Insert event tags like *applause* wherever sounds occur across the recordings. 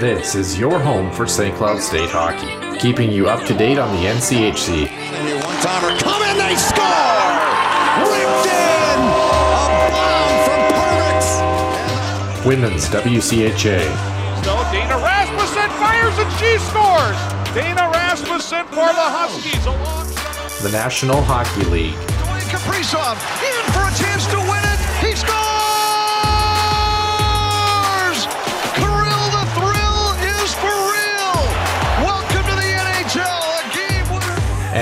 This is your home for St. Cloud State hockey, keeping you up to date on the NCHC. One timer coming, they score! Ripped in! A bomb from Perbix! Women's WCHA, So Dana Rasmussen fires and she scores. Dana Rasmussen for the Huskies alongside. the National Hockey League, Dwayne Kaprizov in for a chance to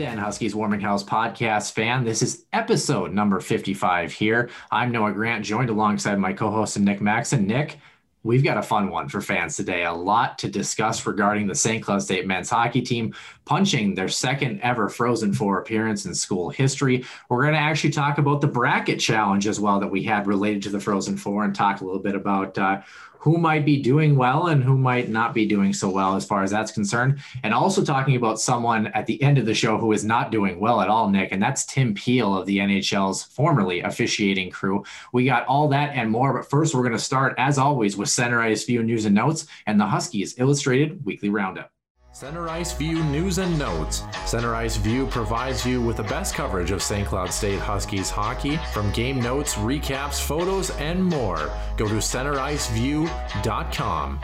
Den Huskies Warming House podcast fan. This is episode number 55 here. I'm Noah Grant, joined alongside my co host and Nick Maxon. Nick, we've got a fun one for fans today. A lot to discuss regarding the St. Cloud State men's hockey team punching their second ever Frozen Four appearance in school history. We're going to actually talk about the bracket challenge as well that we had related to the Frozen Four and talk a little bit about uh, who might be doing well and who might not be doing so well as far as that's concerned. And also talking about someone at the end of the show who is not doing well at all, Nick, and that's Tim Peel of the NHL's formerly officiating crew. We got all that and more, but first we're going to start, as always, with Center Ice View News and Notes and the Huskies Illustrated Weekly Roundup. Center Ice View News and Notes. Center Ice View provides you with the best coverage of St. Cloud State Huskies hockey from game notes, recaps, photos, and more. Go to centericeview.com.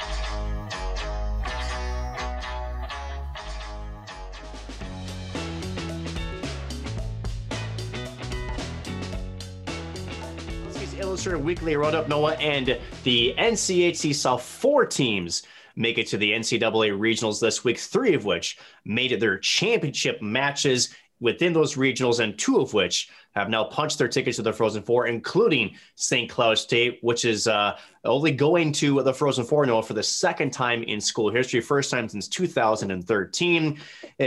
Huskies Illustrated Weekly Roundup, Noah, and the NCHC saw four teams make it to the NCAA regionals this week, three of which made it their championship matches within those regionals, and two of which have now punched their tickets to the Frozen Four, including St. Cloud State, which is uh, only going to the Frozen Four, Noah, for the second time in school history, first time since 2013,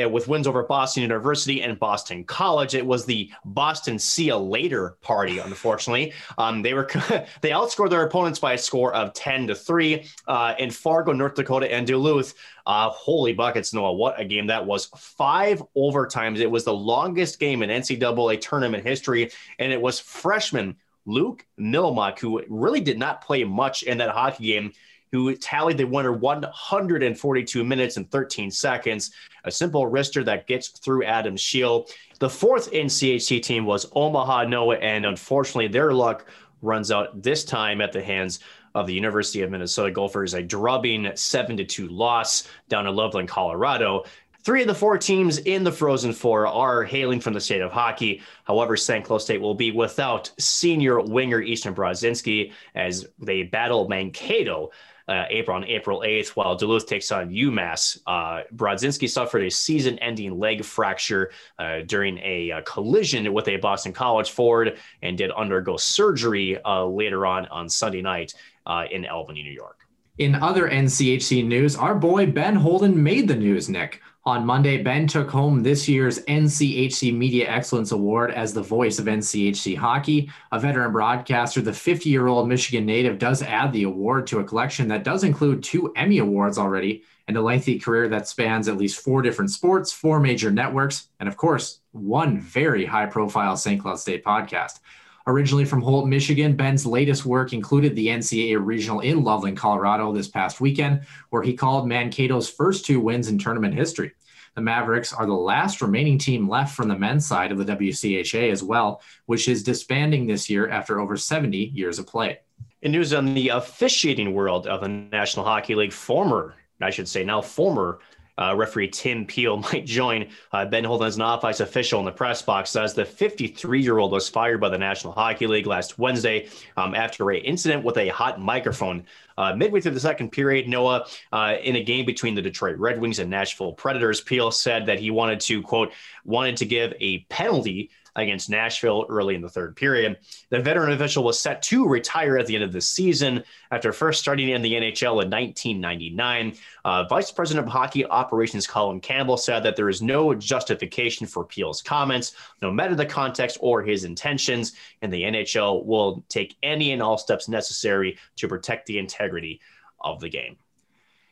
uh, with wins over Boston University and Boston College. It was the Boston See Ya Later party, unfortunately. Um, they were *laughs* they outscored their opponents by a score of 10 to 3 uh, in Fargo, North Dakota, and Duluth. Uh, holy buckets, Noah. What a game that was. Five overtimes. It was the longest game in NCAA tournament history, and it was freshman Luke Mylymok, who really did not play much in that hockey game, who tallied the winner 142 minutes and 13 seconds. A simple wrister that gets through Adam Scheel. The fourth NCHC team was Omaha Noah, and unfortunately, their luck runs out this time at the hands of the University of Minnesota Gophers, a drubbing 7 to 2 loss down in Loveland, Colorado. Three of the four teams in the Frozen Four are hailing from the state of hockey. However, St. Cloud State will be without senior winger Easton Brodzinski as they battle Mankato uh, April on April 8th, while Duluth takes on UMass. Uh, Brodzinski suffered a season-ending leg fracture uh, during a uh, collision with a Boston College forward and did undergo surgery uh, later on on Sunday night uh, in Albany, New York. In other NCHC news, our boy Ben Holden made the news, Nick. On Monday, Ben took home this year's NCHC Media Excellence Award as the voice of NCHC hockey. A veteran broadcaster, the 50 year old Michigan native does add the award to a collection that does include two Emmy Awards already and a lengthy career that spans at least four different sports, four major networks, and of course, one very high profile St. Cloud State podcast. Originally from Holt, Michigan, Ben's latest work included the NCAA regional in Loveland, Colorado this past weekend, where he called Mankato's first two wins in tournament history. The Mavericks are the last remaining team left from the men's side of the WCHA as well, which is disbanding this year after over 70 years of play. In news on the officiating world of the National Hockey League, former, I should say now former uh, referee Tim Peel *laughs* might join uh, Ben Holden as an off-ice official in the press box as the 53-year-old was fired by the National Hockey League last Wednesday um, after an incident with a hot microphone. Uh, midway through the second period, Noah, uh, in a game between the Detroit Red Wings and Nashville Predators, Peel said that he wanted to, quote, wanted to give a penalty against Nashville early in the third period. The veteran official was set to retire at the end of the season after first starting in the NHL in 1999. Uh, Vice President of Hockey Operations Colin Campbell said that there is no justification for Peel's comments, no matter the context or his intentions, and the NHL will take any and all steps necessary to protect the integrity of the game.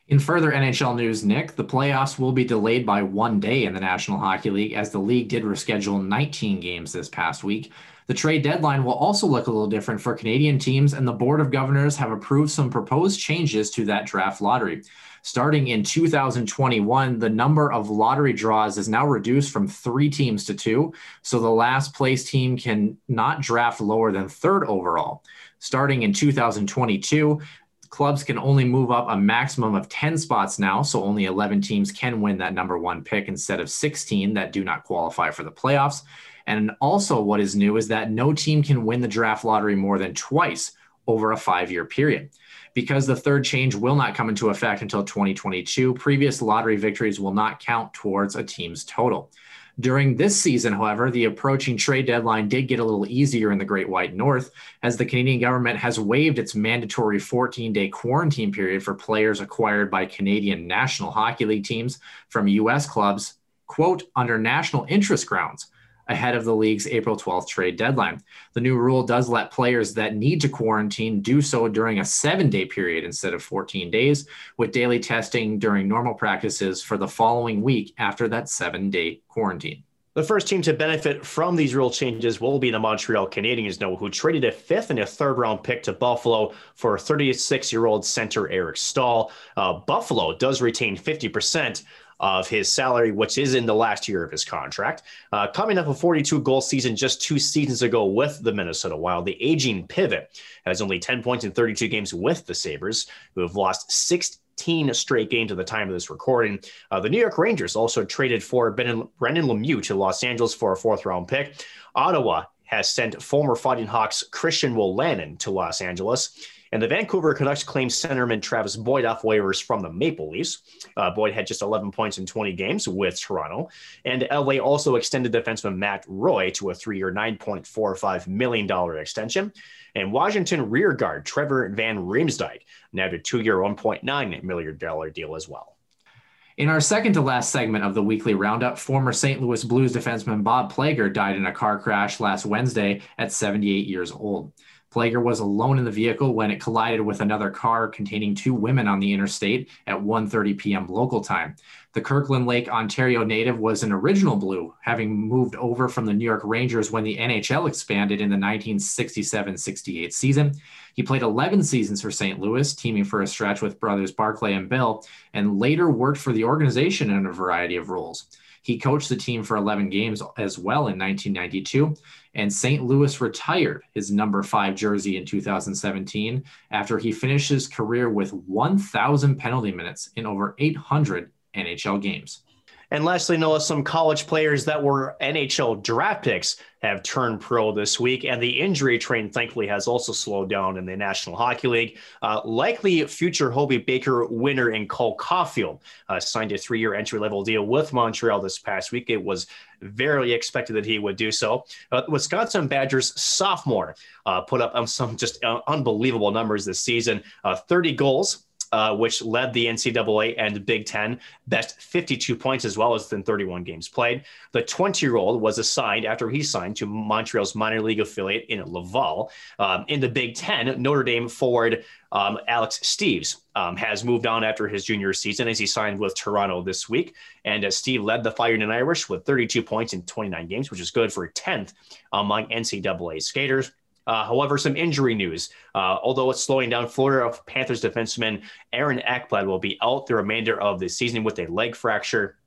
In further NHL news, Nick, the playoffs will be delayed by one day in the National Hockey League as the league did reschedule 19 games this past week. The trade deadline will also look a little different for Canadian teams, and the Board of Governors have approved some proposed changes to that draft lottery. Starting in 2021, the number of lottery draws is now reduced from three teams to two, so the last place team can not draft lower than third overall. Starting in 2022, clubs can only move up a maximum of 10 spots now, so only 11 teams can win that number one pick instead of 16 that do not qualify for the playoffs. And also, what is new is that no team can win the draft lottery more than twice over a five year period. Because the third change will not come into effect until 2022, previous lottery victories will not count towards a team's total. During this season, however, the approaching trade deadline did get a little easier in the Great White North as the Canadian government has waived its mandatory 14 day quarantine period for players acquired by Canadian National Hockey League teams from U.S. clubs, quote, under national interest grounds ahead of the league's April 12th trade deadline. The new rule does let players that need to quarantine do so during a seven day period instead of 14 days, with daily testing during normal practices for the following week after that seven day quarantine. The first team to benefit from these rule changes will be the Montreal Canadiens, Noah, who traded a fifth and a third round pick to Buffalo for 36 year old center Eric Staal. Uh, Buffalo does retain 50% of his salary, which is in the last year of his contract. Uh, coming up a 42 goal season just two seasons ago with the Minnesota Wild, the aging pivot has only 10 points in 32 games with the Sabres, who have lost 16 straight games at the time of this recording. Uh, the New York Rangers also traded for ben- Brendan Lemieux to Los Angeles for a fourth round pick. Ottawa has sent former Fighting Hawks Christian Wolanin to Los Angeles. And the Vancouver Canucks claimed centerman Travis Boyd off waivers from the Maple Leafs. Uh, Boyd had just 11 points in 20 games with Toronto. And LA also extended defenseman Matt Roy to a three year, $9.45 million extension. And Washington rearguard Trevor Van Riemsdyk nabbed a two year, $1.9 million deal as well. In our second to last segment of the weekly roundup, former St. Louis Blues defenseman Bob Plager died in a car crash last Wednesday at 78 years old. Plager was alone in the vehicle when it collided with another car containing two women on the interstate at 1:30 p.m. local time. The Kirkland Lake, Ontario native was an original Blue, having moved over from the New York Rangers when the NHL expanded in the 1967-68 season. He played 11 seasons for St. Louis, teaming for a stretch with brothers Barclay and Bill, and later worked for the organization in a variety of roles. He coached the team for 11 games as well in 1992 and St. Louis retired his number five jersey in 2017 after he finished his career with 1,000 penalty minutes in over 800 NHL games. And lastly, Noah, some college players that were NHL draft picks have turned pro this week, and the injury train, thankfully, has also slowed down in the National Hockey League. Uh, likely future Hobey Baker winner in Cole Caufield uh, signed a three year entry level deal with Montreal this past week. It was very expected that he would do so. Uh, Wisconsin Badgers sophomore uh, put up some just uh, unbelievable numbers this season uh, 30 goals uh, which led the NCAA and Big Ten best 52 points as well as in 31 games played. The 20 year old was assigned after he signed to Montreal's minor league affiliate in Laval. Um, in the Big Ten, Notre Dame forward um, Alex Steeves um, has moved on after his junior season as he signed with Toronto this week. And uh, Steve led the Fighting Irish with 32 points in 29 games, which is good for 10th among NCAA skaters. Uh, however, some injury news. Uh, although it's slowing down, Florida Panthers defenseman Aaron Ekblad will be out the remainder of the season with a leg fracture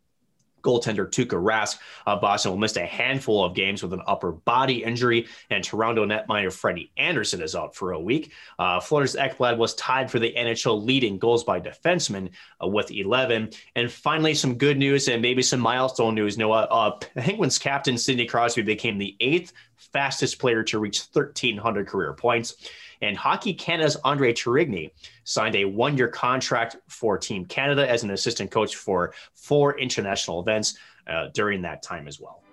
goaltender Tuukka Rask. Uh, Boston will miss a handful of games with an upper body injury, and Toronto netminder Freddie Andersen is out for a week. Uh, Florida's Ekblad was tied for the NHL leading goals by defenseman uh, with 11. And finally, some good news and maybe some milestone news. Noah, uh, Penguins captain Sidney Crosby became the eighth fastest player to reach 1,300 career points. And Hockey Canada's Andre Tourigny signed a one year contract for Team Canada as an assistant coach for four international events uh, during that time as well.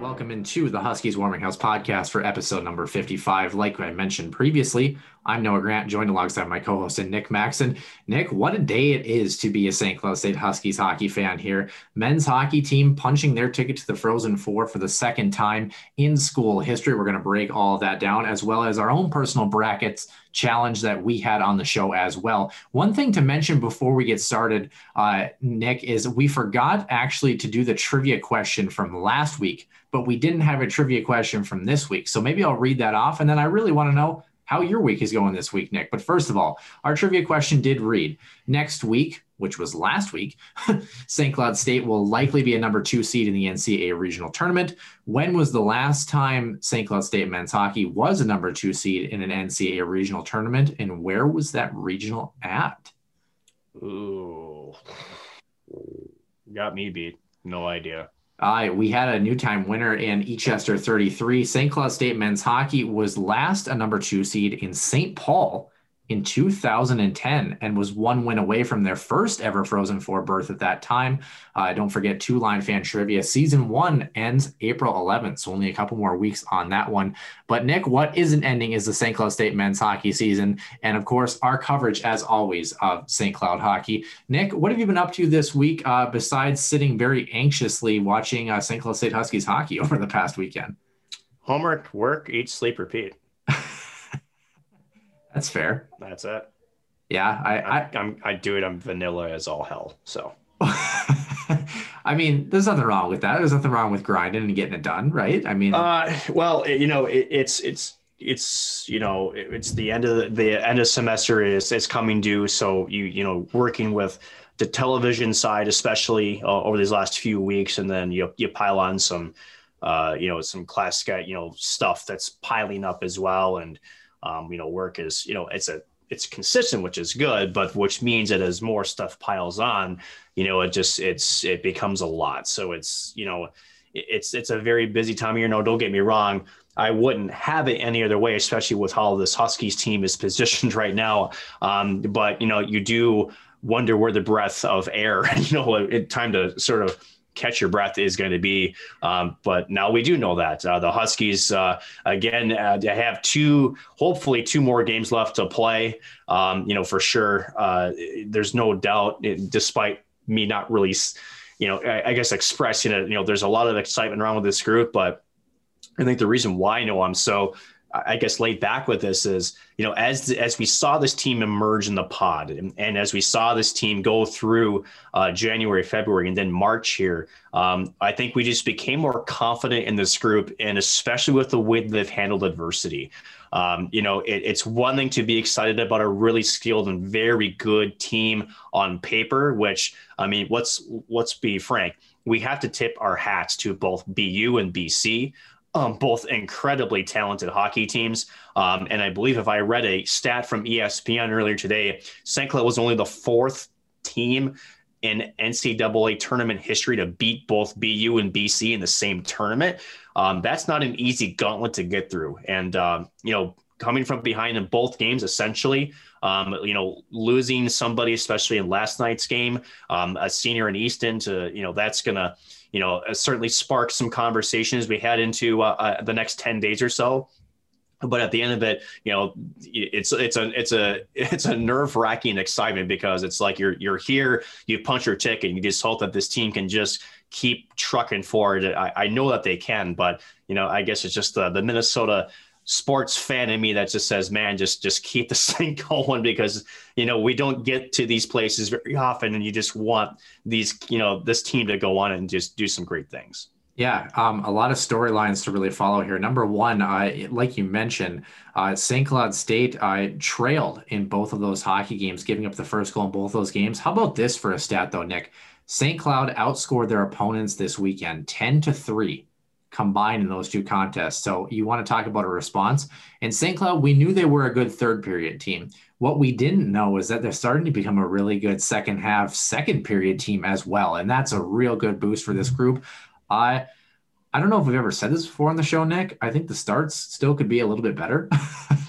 welcome into the Huskies Warming House podcast for episode number 55. Like I mentioned previously, I'm Noah Grant, joined alongside my co host and Nick Maxon. Nick, what a day it is to be a St. Cloud State Huskies hockey fan here. Men's hockey team punching their ticket to the Frozen Four for the second time in school history. We're going to break all of that down, as well as our own personal brackets challenge that we had on the show as well. One thing to mention before we get started, uh, Nick, is we forgot actually to do the trivia question from last week, but we didn't have a trivia question from this week. So maybe I'll read that off. And then I really want to know how your week is going this week, Nick. But first of all, our trivia question did read next week, which was last week, *laughs* St. Cloud State will likely be a number two seed in the NCAA regional tournament. When was the last time St. Cloud State men's hockey was a number two seed in an NCAA regional tournament? And where was that regional at? Ooh, got me beat. No idea. Uh, we had a new time winner in Echester 33. St. Cloud State men's hockey was last a number two seed in St. Paul in 2010 and was one win away from their first ever Frozen Four berth at that time. Uh, don't forget two line fan trivia. Season one ends April 11th, so only a couple more weeks on that one. But Nick, what isn't ending is the St. Cloud State men's hockey season, and of course our coverage, as always, of St. Cloud hockey. Nick, what have you been up to this week uh, besides sitting very anxiously watching uh, St. Cloud State Huskies hockey *laughs* over the past weekend? Homework, work, eat, sleep, repeat. *laughs* That's fair. That's it. Yeah, I, I, I am I do it. I'm vanilla as all hell. So. *laughs* I mean, there's nothing wrong with that. There's nothing wrong with grinding and getting it done, right? I mean, uh, well, you know, it, it's it's it's you know it's the end of the, the end of semester is is coming due, so you you know working with the television side, especially uh, over these last few weeks, and then you you pile on some, uh, you know, some class you know stuff that's piling up as well, and um, you know, work is, you know, it's a, it's consistent, which is good, but which means that as more stuff piles on, you know, it just, it's, it becomes a lot. So it's, you know, it's, it's a very busy time of year. No, don't get me wrong. I wouldn't have it any other way, especially with how this Huskies team is *laughs* positioned right now. Um, but, you know, you do wonder where the breath of air, *laughs* you know, time to sort of catch your breath is going to be. Um, but now we do know that uh, the Huskies uh, again uh, have two, hopefully two more games left to play. Um, you know for sure. Uh, there's no doubt, despite me not really, you know, I, I, guess expressing it. You know, there's a lot of excitement around with this group, but I think the reason why I know I'm so I guess laid back with this is, you know, as as we saw this team emerge in the pod, and, and as we saw this team go through uh, January, February, and then March here, um, I think we just became more confident in this group, and especially with the way they've handled adversity. Um, you know, it, it's one thing to be excited about a really skilled and very good team on paper. Which I mean, let's let's be frank, we have to tip our hats to both BU and BC um, both incredibly talented hockey teams. Um, and I believe if I read a stat from ESPN earlier today, St. Cloud was only the fourth team in NCAA tournament history to beat both BU and BC in the same tournament. Um, that's not an easy gauntlet to get through. And, um, you know, coming from behind in both games, essentially, um, you know, losing somebody, especially in last night's game, um, a senior in Easton to, you know, that's going to, you know, uh, certainly sparked some conversations we had into uh, uh, the next 10 days or so but at the end of it, you know, it's it's a it's a *laughs* it's a nerve wracking excitement because it's like you're you're here, you punch your ticket, and you just hope that this team can just keep trucking forward. I, I know that they can, but you know, I guess it's just the the Minnesota sports fan in me that just says, man, just just keep the *laughs* thing going because you know we don't get to these places very often, and you just want these you know this team to go on and just do some great things. Yeah, um, a lot of storylines to really follow here. Number one, uh, like you mentioned, uh, St. Cloud State uh, trailed in both of those hockey games, giving up the first goal in both those games. How about this for a stat, though, Nick? St. Cloud outscored their opponents this weekend 10 to 3 combined in those two contests. So you want to talk about a response. And St. Cloud, we knew they were a good third period team. What we didn't know is that they're starting to become a really good second half, second period team as well. And that's a real good boost for this group. I I don't know if we've ever said this before on the show, Nick. I think the starts still could be a little bit better. *laughs*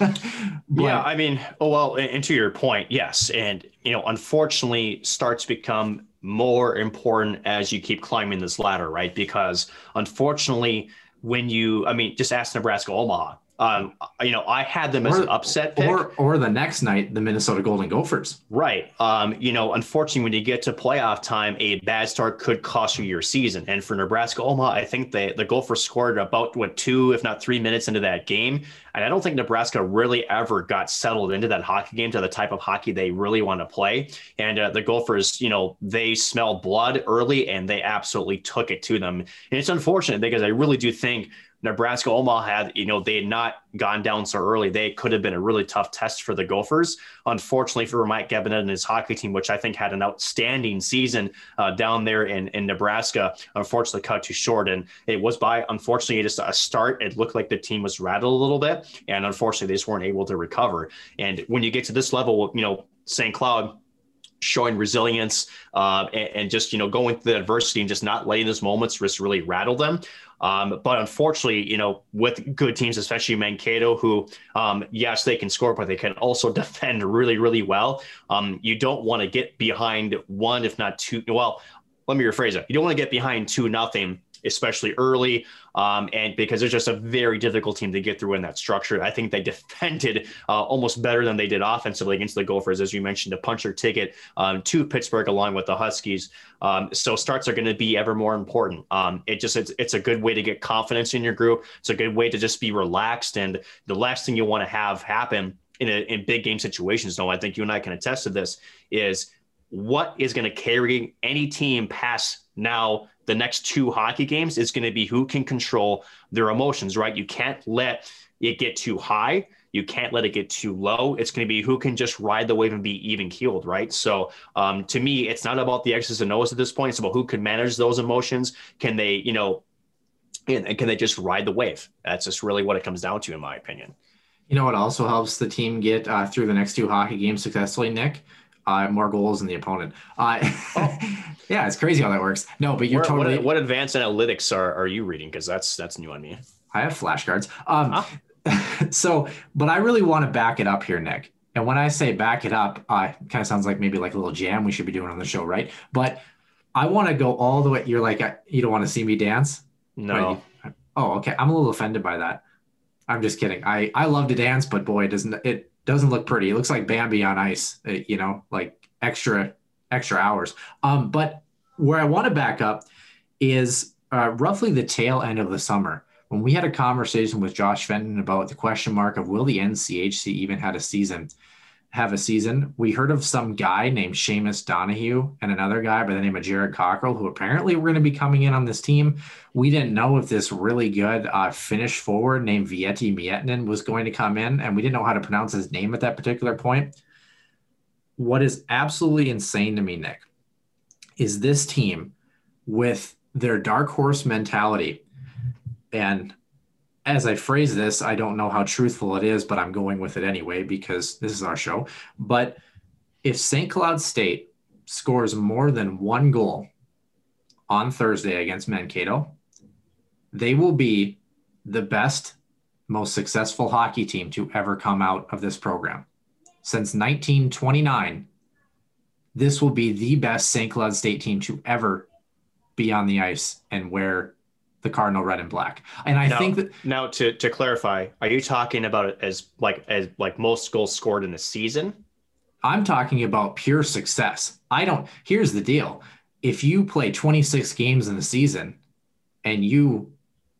yeah, I mean, oh well, and to your point, yes. And you know, unfortunately, starts become more important as you keep climbing this ladder, right? Because unfortunately, when you, I mean, just ask Nebraska Omaha. Um, you know, I had them as Or- an upset pick. Or or the next night, the Minnesota Golden Gophers. Right. Um, you know, unfortunately, when you get to playoff time, a bad start could cost you your season. And for Nebraska Omaha, I think they, the Gophers scored about what two, if not three minutes into that game. And I don't think Nebraska really ever got settled into that hockey game to the type of hockey they really want to play. And uh, the Gophers, you know, they smelled blood early and they absolutely took it to them. And it's unfortunate because I really do think Nebraska Omaha had, you know, they had not gone down so early. They could have been a really tough test for the Gophers. Unfortunately for Mike Gabinet and his hockey team, which I think had an outstanding season uh, down there in, in Nebraska, unfortunately cut too short. And it was by, unfortunately, just a start. It looked like the team was rattled a little bit. And unfortunately, they just weren't able to recover. And when you get to this level, you know, St. Cloud, showing resilience uh, and, and, just you know going through the adversity and just not letting those moments just really rattle them. Um, but unfortunately, you know, with good teams, especially Mankato, who um, yes they can score, but they can also *laughs* defend really really well. Um, you don't want to get behind one, if not two. Well, let me rephrase it. You don't want to get behind two nothing especially early, um, and because it's just a very difficult team to get through in that structure. I think they *laughs* defended uh, almost better than they did offensively against the Gophers, as you mentioned, to punch their ticket um, to Pittsburgh along with the Huskies. Um, so starts are going to be ever more important. Um, it just it's, it's a good way to get confidence in your group. It's a good way to just be relaxed, and the last thing you want to have happen in a, in big game situations. No, I think you and I can attest to this is what is going to carry any team past now the next two hockey games is going to be who can control their emotions, right? You can't let it get too high. You can't let it get too low. It's going to be who can just ride the wave and be even keeled, right? So, um, to me, it's not about the X's and O's at this point. It's about who can manage those emotions. Can they, you know, and can they just ride the wave? That's just really what it comes down to, in my opinion. You know what also helps the team get uh, through the next two hockey games successfully, Nick? Uh, more goals than the opponent. Uh, oh. *laughs* yeah, it's crazy how that works. No, but you're Where, totally. What, what, advanced analytics are, are you reading? Because that's that's new on me. I have flashcards. Um, huh? *laughs* so, but I really want to back it up here, Nick. And when I say back it up, uh, kind of sounds like maybe like a little jam we should be doing on the show, right? But I want to go all the way. You're like, you don't want to see me dance? No. You, oh, okay. I'm a little offended by that. I'm just kidding. I I love to dance, but boy, it doesn't it doesn't look pretty. It looks like Bambi on ice, uh, you know, like extra extra hours. Um, but where I want to back up is uh, roughly the tail end of the summer when we had a conversation with Josh Fenton about the question mark of will the NCHC even had a season have a season. We heard of some guy named Seamus Donohue and another guy by the name of Jared Cockrell, who apparently were going to be coming in on this team. We didn't know if this really good uh, Finnish forward named Veeti Miettinen was going to come in, and we didn't know how to pronounce his name at that particular point. What is absolutely insane to me, Nick, is this team with their dark horse mentality. And as I phrase this, I don't know how truthful it is, but I'm going with it anyway because this is our show. But if St. Cloud State scores more than one goal on Thursday against Mankato, they will be the best, most successful hockey team to ever come out of this program. Since 1929, this will be the best St. Cloud State team to ever be on the ice and wear the cardinal red and black. And i now, think that now to to clarify are you talking about it as like as like most goals scored in a season? I'm talking about pure success. I don't here's the deal. If you play 26 games in the season and you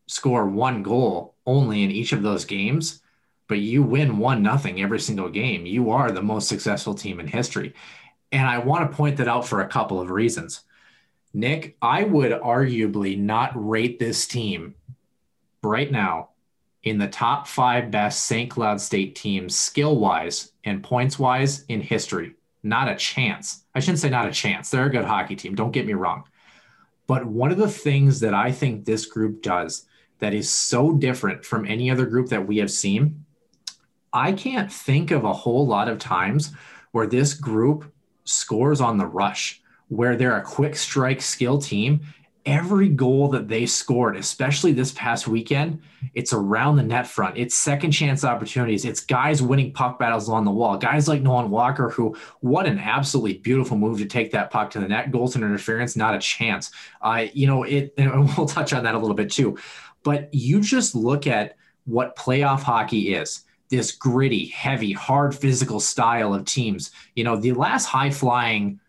score one goal only in each of those games but you win one nothing every single game you are the most successful team in history. And i want to point that out for a couple of reasons Nick, I would arguably not rate this team right now in the top five best St. Cloud State teams, skill wise and points wise in history. Not a chance. I shouldn't say not a chance. They're a good hockey team. Don't get me wrong. But one of the things that I think this group does that is so different from any other group that we have seen, I can't think of a whole lot of times where this group scores on the rush where they're a quick strike skill team, every goal that they scored, especially this past weekend, it's around the net front. It's second chance opportunities. It's guys winning puck battles along the wall. Guys like Nolan Walker, who what an absolutely beautiful move to take that puck to the net. Goals and interference, not a chance. Uh, you know, it. *laughs* And we'll touch on that a little bit too. But you just look at what playoff hockey is this gritty, heavy, hard physical style of teams. You know, the last high flying,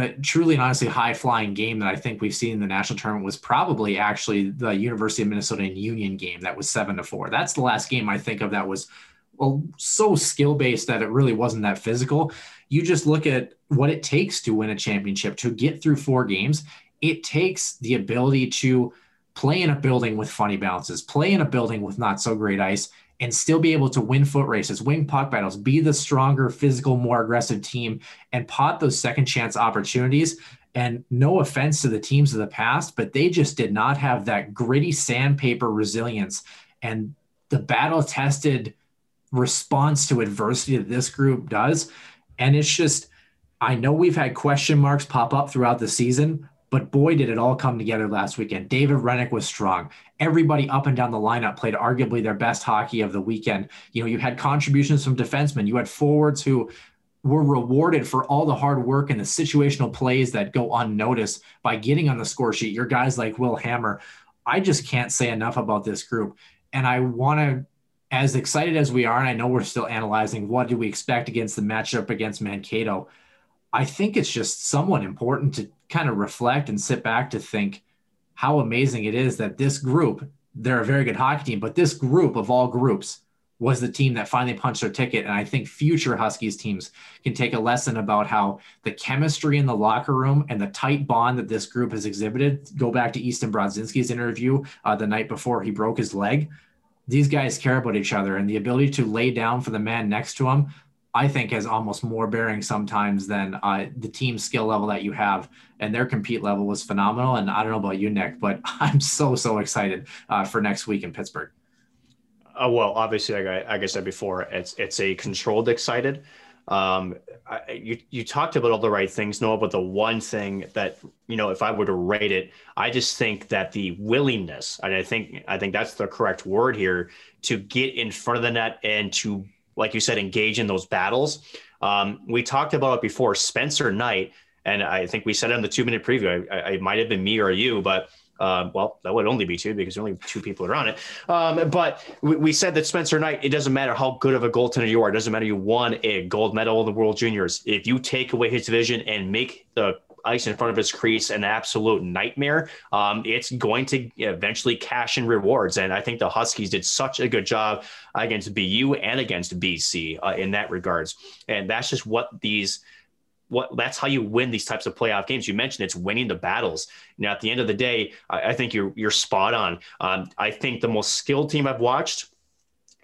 uh, truly and honestly high flying game that I think we've seen in the national tournament was probably actually the University of Minnesota and Union game that was seven to four. That's the last game I think of that was well so skill based that it really wasn't that physical. You just look at what it takes to win a championship to get through four games. It takes the ability to play in a building with funny bounces, play in a building with not so great ice, and still be able to win foot races, win puck battles, be the stronger, physical, more aggressive team, and pot those second chance opportunities. And no offense to the teams of the past, but they just did not have that gritty sandpaper resilience and the battle tested response to adversity that this group does. And it's just, I know we've had question marks pop up throughout the season, but boy, did it all come together last weekend. David Hrenak was strong. Everybody up and down the lineup played arguably their best hockey of the weekend. You know, you had contributions from defensemen, you had forwards who were rewarded for all the hard work and the situational plays that go unnoticed by getting on the score sheet. Your guys like Will Hammer. I just can't say enough about this group. And I want to, as excited as we are, and I know we're still analyzing what do we expect against the matchup against Mankato. I think it's just somewhat important to kind of reflect and sit back to think how amazing it is that this group, they're a very good hockey team, but this group of all groups was the team that finally punched their ticket. And I think future Huskies teams can take a lesson about how the chemistry in the locker room and the tight bond that this group has exhibited. Go back to Easton Brodzinski's interview uh, the night before he broke his leg. These guys care about each other and the ability to lay down for the man next to him I think has almost more bearing sometimes than uh, the team skill level that you have. And their compete level was phenomenal. And I don't know about you, Nick, but *laughs* I'm so, so excited uh, for next week in Pittsburgh. Uh, well, obviously, like I, like I, said before, it's it's a controlled excited. Um, I, you you talked about all the right things, Noah, but the one thing that you know, if I were to rate it, I just think that the willingness, and I think I think that's the correct word here, to get in front of the net and to like you said, engage in those battles. Um, we talked about it before. Spencer Knight, and I think we said it in the two minute preview. I, I, it might have been me or you, but uh, well, that would only be two because there's only two people are on it. Um, but we, we, said that Spencer Knight, it doesn't matter how good of a goaltender you are. It doesn't matter you won a gold medal in the World Juniors. If you take away his vision and make the ice in front of his crease an absolute nightmare, um, it's going to eventually cash in rewards. And I think the Huskies did such a good job against BU and against BC uh, in that regards. And that's just what these what that's how you win these types of playoff games. You mentioned it's winning the battles. Now, at the end of the day, I, I think you're you're spot on. Um, I think the most skilled team I've watched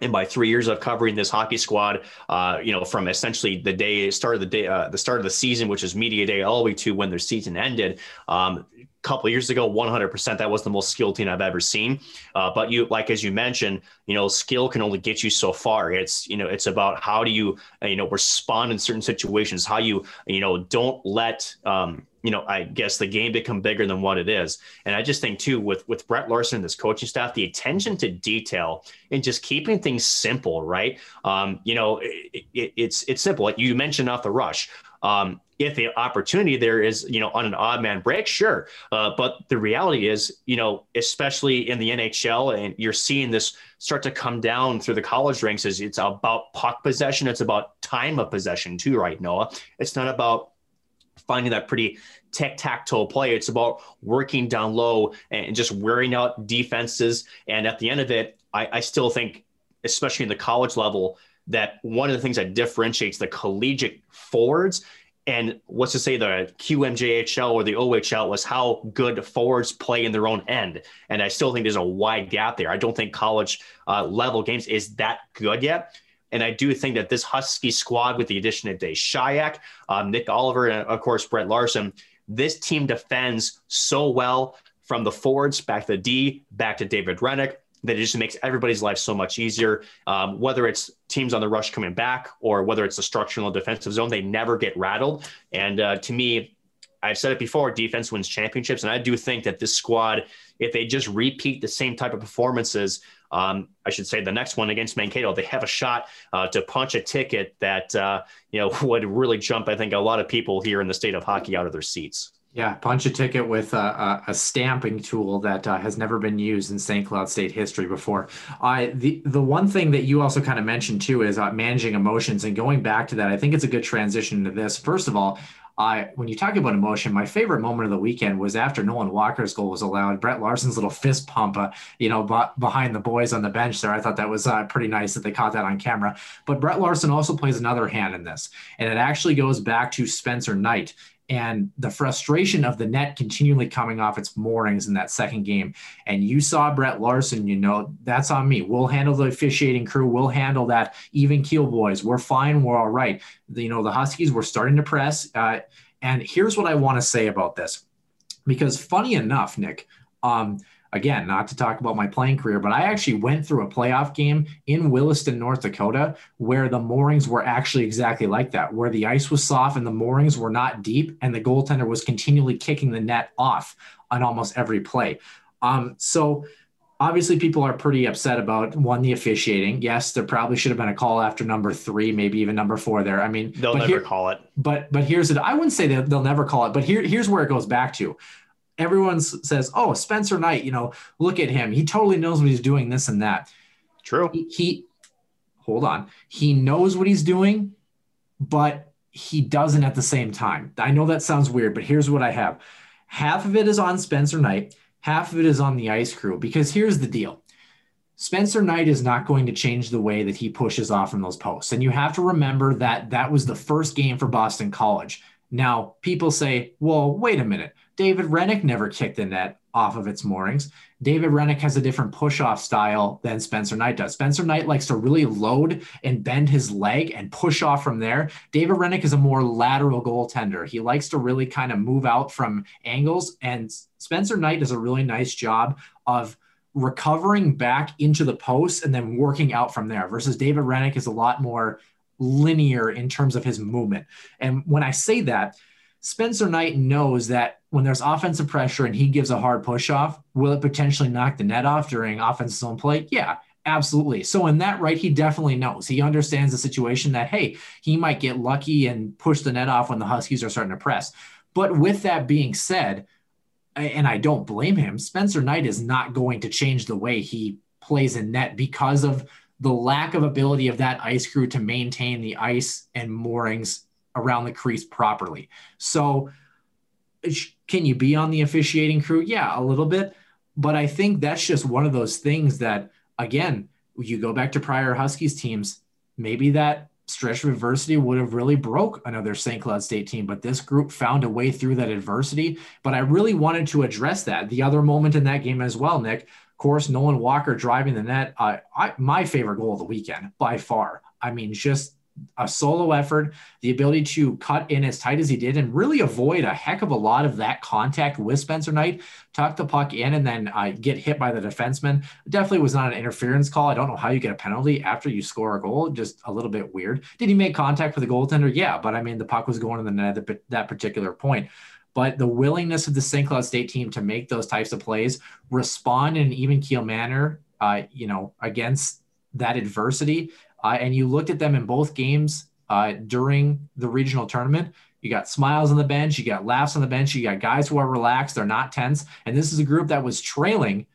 and by three years of covering this hockey squad, uh, you know, from essentially the day start of the day, uh, the start of the season, which is media day, all the way to when their season ended, um, couple years ago 100% that was the most skilled team i've ever seen. Uh, but you like as you mentioned you know skill can only get you so far. It's you know it's about how do you you know respond in certain situations how you you know don't let um, you know, I guess the game become bigger than what it is. And I just think too, with with Brett Larson and this coaching staff, the attention to detail and just keeping things simple, right? Um, you know, it, it, it's it's simple. Like you mentioned off the rush. Um, if the opportunity there is, you know, on an odd man break, sure. Uh, but the reality is, you know, especially in the NHL, and you're seeing this start to come down through the college ranks, is it's about puck possession. It's about time of possession too, right, Noah? It's not about finding that pretty tic tac toe play. It's about working down low and just wearing out defenses. And at the end of it, I, I still think, especially in the college level, that one of the things that differentiates the collegiate forwards and what's to say the QMJHL or the OHL was how good forwards play in their own end. And I still think there's a wide gap there. I don't think college uh, level games is that good yet. And I do think that this Husky squad, with the addition of Dave Shyiak, um, Nick Oliver, and of course Brett Larson, this team defends so well from the forwards back to the D, back to David Hrenak, that it just makes everybody's life so much easier. Um, whether it's teams on the rush coming back or whether it's the structural defensive zone, they never get rattled. And uh, to me, I've said it before, defense wins championships. And I do think that this squad, if they just repeat the same type of performances, um, I should say the next one against Mankato, they have a shot uh, to punch a ticket that, uh, you know, *laughs* would really jump, I think, a lot of people here in the state of hockey out of their seats. Yeah, punch a ticket with a, a, stamping tool that uh, has never been used in St. Cloud State history before. Uh, the the one thing that you also kind of mentioned too is uh, managing emotions and going back to that. I think it's a good transition to this. First of all, I when you talk about emotion, my favorite moment of the weekend was after Nolan Walker's goal was allowed. Brett Larson's little fist pump, uh, you know, b- behind the boys on the bench there. I thought that was uh, pretty nice that they caught that on camera. But Brett Larson also plays another hand in this, and it actually goes back to Spencer Knight and the frustration of the net continually coming off its moorings in that second game. And you saw Brett Larson, you know, that's on me. We'll handle the officiating crew. We'll handle that even keel boys. We're fine. We're all right. The, you know, the Huskies were starting to press. Uh, and here's what I want to say about this. Because funny enough, Nick, um, again, not to talk about my playing career, but I actually went through a playoff game in Williston, North Dakota, where the moorings were actually exactly like that, where the ice was soft and the moorings were not deep, and the goaltender was continually kicking the net off on almost every play. Um, so obviously people are pretty upset about one the officiating. Yes there probably should have been a call after number three maybe even number four there. I mean they'll never here, call it. but but here's it i wouldn't say that they'll never call it but here here's where it goes back to everyone says, "Oh, Spencer Knight, you know, look at him. He totally knows what he's doing, this and that." True. He, he hold on. He knows what he's doing, but he doesn't at the same time. I know that sounds weird, but here's what I have. Half of it is on Spencer Knight, half of it is on the ice crew because here's the deal. Spencer Knight is not going to change the way that he pushes off from those posts. And you have to remember that that was the first game for Boston College. Now, people say, well, wait a minute. David Hrenak never kicked the net off of its moorings. David Hrenak has a different push off style than Spencer Knight does. Spencer Knight likes to really load and bend his leg and push off from there. David Hrenak is a more lateral goaltender. He likes to really kind of move out from angles. And Spencer Knight does a really nice job of recovering back into the post and then working out from there versus David Hrenak is a lot more linear in terms of his movement. And when I say that, Spencer Knight knows that when there's offensive pressure and he gives a hard push off, will it potentially knock the net off during offensive zone play? Yeah, absolutely. So in that right, he definitely knows. He understands the situation that hey, he might get lucky and push the net off when the Huskies are starting to press. But with that being said, and I don't blame him, Spencer Knight is not going to change the way he plays in net because of the lack of ability of that ice crew to maintain the ice and moorings around the crease properly. So, can you be on the officiating crew? Yeah, a little bit. But I think that's just one of those things that, again, you go back to prior Huskies teams, maybe that stretch of adversity would have really broke another St. Cloud State team, but this group found a way through that adversity. But I really wanted to address that. The other moment in that game as well, Nick, of course, Nolan Walker driving the net. Uh, I, my favorite goal of the weekend by far. I mean, just a solo effort, the ability to cut in as tight as he did and really avoid a heck of a lot of that contact with Spencer Knight, tuck the puck in and then uh, get hit by the defenseman. Definitely was not an interference call. I don't know how you get a penalty after you score a goal. Just a little bit weird. Did he make contact with the goaltender? Yeah, but I mean, the puck was going in the net at that particular point. But the willingness of the St. Cloud State team to make those types of plays, respond in an even keel manner, uh, you know, against that adversity uh, and you looked at them in both games uh, during the regional tournament. You got smiles on the bench, you got laughs on the bench, you got guys who are relaxed, they're not tense. And this is a group that was trailing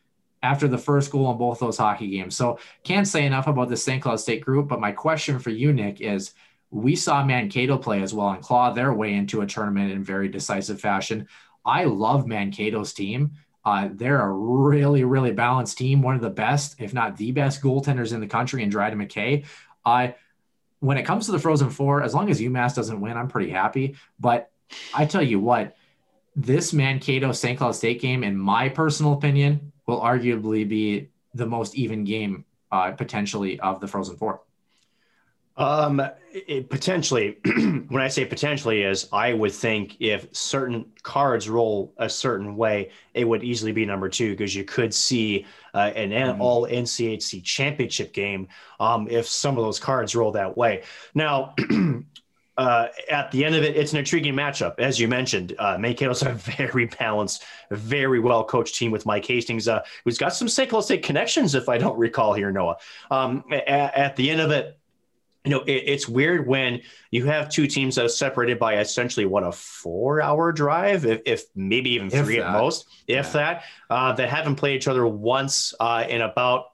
after the first goal in both those hockey games. So can't say enough about the St. Cloud State group. But my question for you, Nick, is we saw Mankato play as well and claw their way into a tournament in very decisive fashion. I love Mankato's team. Uh, they're a really, really balanced team, one of the best, if not the best, goaltenders in the country in Dryden McKay. I, when it comes to the Frozen Four, as long as UMass doesn't win, I'm pretty happy. But I tell you what, this Mankato St. Cloud State game, in my personal opinion, will arguably be the most even game uh, potentially of the Frozen Four. Um, it, potentially, *clears throat* when I say potentially, is I would think if certain cards roll a certain way, it would easily be number two because you could see uh, an mm-hmm. all NCHC championship game um, if some of those cards roll that way. Now, *clears throat* uh, at the end of it, it's an intriguing matchup. As you mentioned, uh, Mankato's a very balanced, very well coached team with Mike Hastings, uh, who's got some St. Cloud State connections, if I don't recall here, Noah. Um, at, at the end of it, you know, it, it's weird when you have two teams that are separated by essentially what a four-hour drive, if, if maybe even If three at most, if Yeah. that, uh, that haven't played each other once uh, in about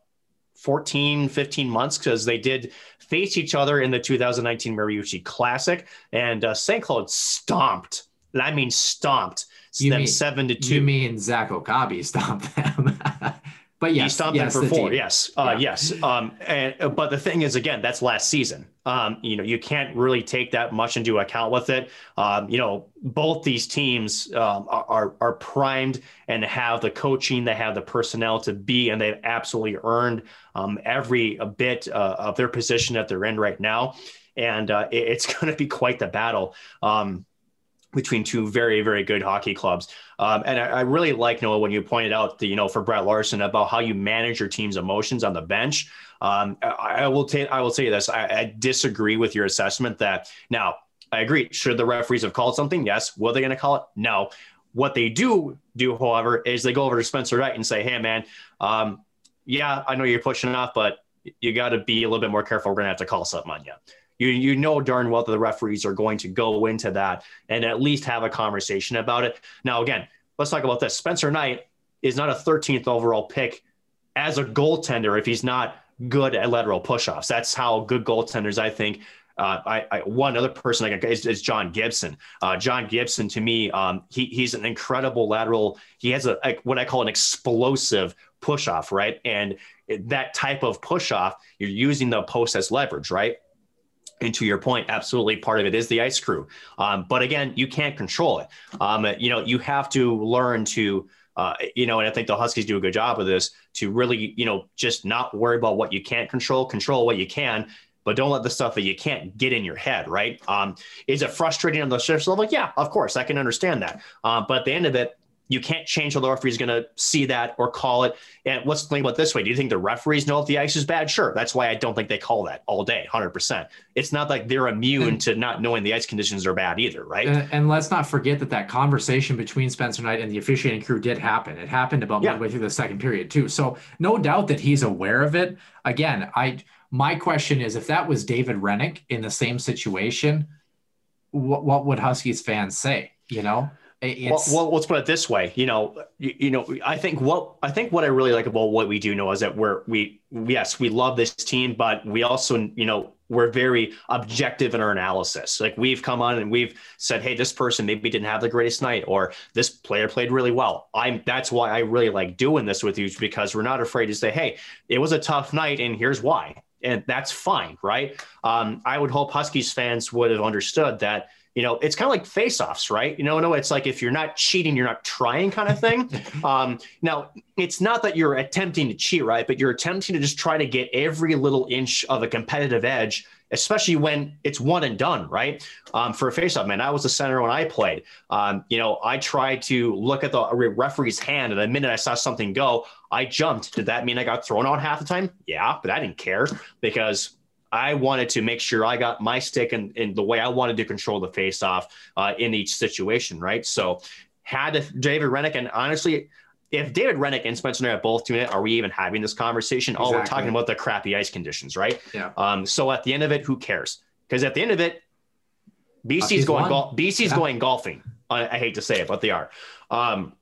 14, 15 months because they did face each other in the 2019 Mariucci Classic, and uh, St. Cloud stomped. and I mean, stomped You them mean- seven to two. You mean Zach Okabe stomped them? *laughs* but yes, he stomped yes, them for four. team. Yes, uh, Yeah. yes. Um, and uh, but the thing is, again, that's last season. Um, you know, you can't really take that much into account with it. Um, you know, both these teams um, are, are primed and have the coaching, they have the personnel to be, and they've absolutely earned um, every a bit uh, of their position that they're in right now. And uh, it- it's *laughs* going to be quite the battle. Um, between two very, very good hockey clubs. Um, and I, I really like Noah when you pointed out the, you know, for Brett Larson about how you manage your team's emotions on the bench. Um, I, I will take, I will say this. I, I disagree with your assessment that now I agree. Should the referees have called something? Yes. Were they going to call it? No. What they do do, however, is they go over to Spencer Knight and say, "Hey, man, um, yeah, I know you're pushing off, but you got to be a little bit more careful. We're going to have to call something on you." You, you know darn well that the referees are going to go into that and at least have a conversation about it. Now, again, let's talk about this. Spencer Knight is not a 13th overall pick as a goaltender if he's not good at lateral push-offs. That's how good goaltenders, I think. Uh, I, I one other person I can is, is John Gibson. Uh, John Gibson, to me, um, he, he's an incredible lateral. He has a, a what I call an explosive push-off, right? And that type of push-off, you're using the post as leverage, right? And to your point, absolutely part of it is the ice crew. Um, but again, you can't control it. Um, you know, you have to learn to, uh, you know, and I think the Huskies do a good job of this to really, you know, just not worry about what you can't control, control what you can, but don't let the stuff that you can't get in your head, right? Um, is it frustrating on the surface level? Yeah, of course, I can understand that. Um, but at the end of it, you can't change how the referee is going to see that or call it. And let's think about this way. Do you think the referees know if the ice is bad? Sure. That's why I don't think they call that all day, 100%. It's not like they're immune to not knowing the ice conditions are bad either, right? And, and let's not forget that that conversation between Spencer Knight and the officiating crew did happen. It happened about Yeah. midway through the second period too. So no doubt that he's aware of it. Again, I my question is if that was David Hrenak in the same situation, what what would Huskies fans say? You know, Well, well, let's put it this way. You know, you, you know, I think what I think what I really like about what we do know is that we're we yes we love this team, but we also you know we're very objective in our analysis. Like we've come on and we've said, hey, this person maybe didn't have the greatest night, or this player played really well. I'm that's why I really like doing this with you because we're not afraid to say, hey, it was a tough night, and here's why, and that's fine, right? Um, I would hope Huskies fans would have understood that you know, it's kind of like face-offs, right? You know, no, it's like if you're not cheating, you're not trying kind of thing. *laughs* um, now, it's not that you're attempting to cheat, right? But you're attempting to just try to get every little inch of a competitive edge, especially when it's one and done, right? Um, for a face-off, man, I was the center when I played. Um, you know, I tried to look at the referee's hand, and the minute I saw something go, I jumped. Did that mean I got thrown out half the time? Yeah, but I didn't care because I wanted to make sure I got my stick in, in the way I wanted to control the face off uh, in each situation, right? So, had David Hrenak, and honestly, if David Hrenak and Spencer are both doing it, are we even having this conversation? Oh, we're talking about the crappy ice conditions, right? Yeah. Um, so at the end of it, who cares? Because at the end of it, BC's Huskies going won. gol- BC's Yeah. going golfing. I, I hate to say it, but they are. Um,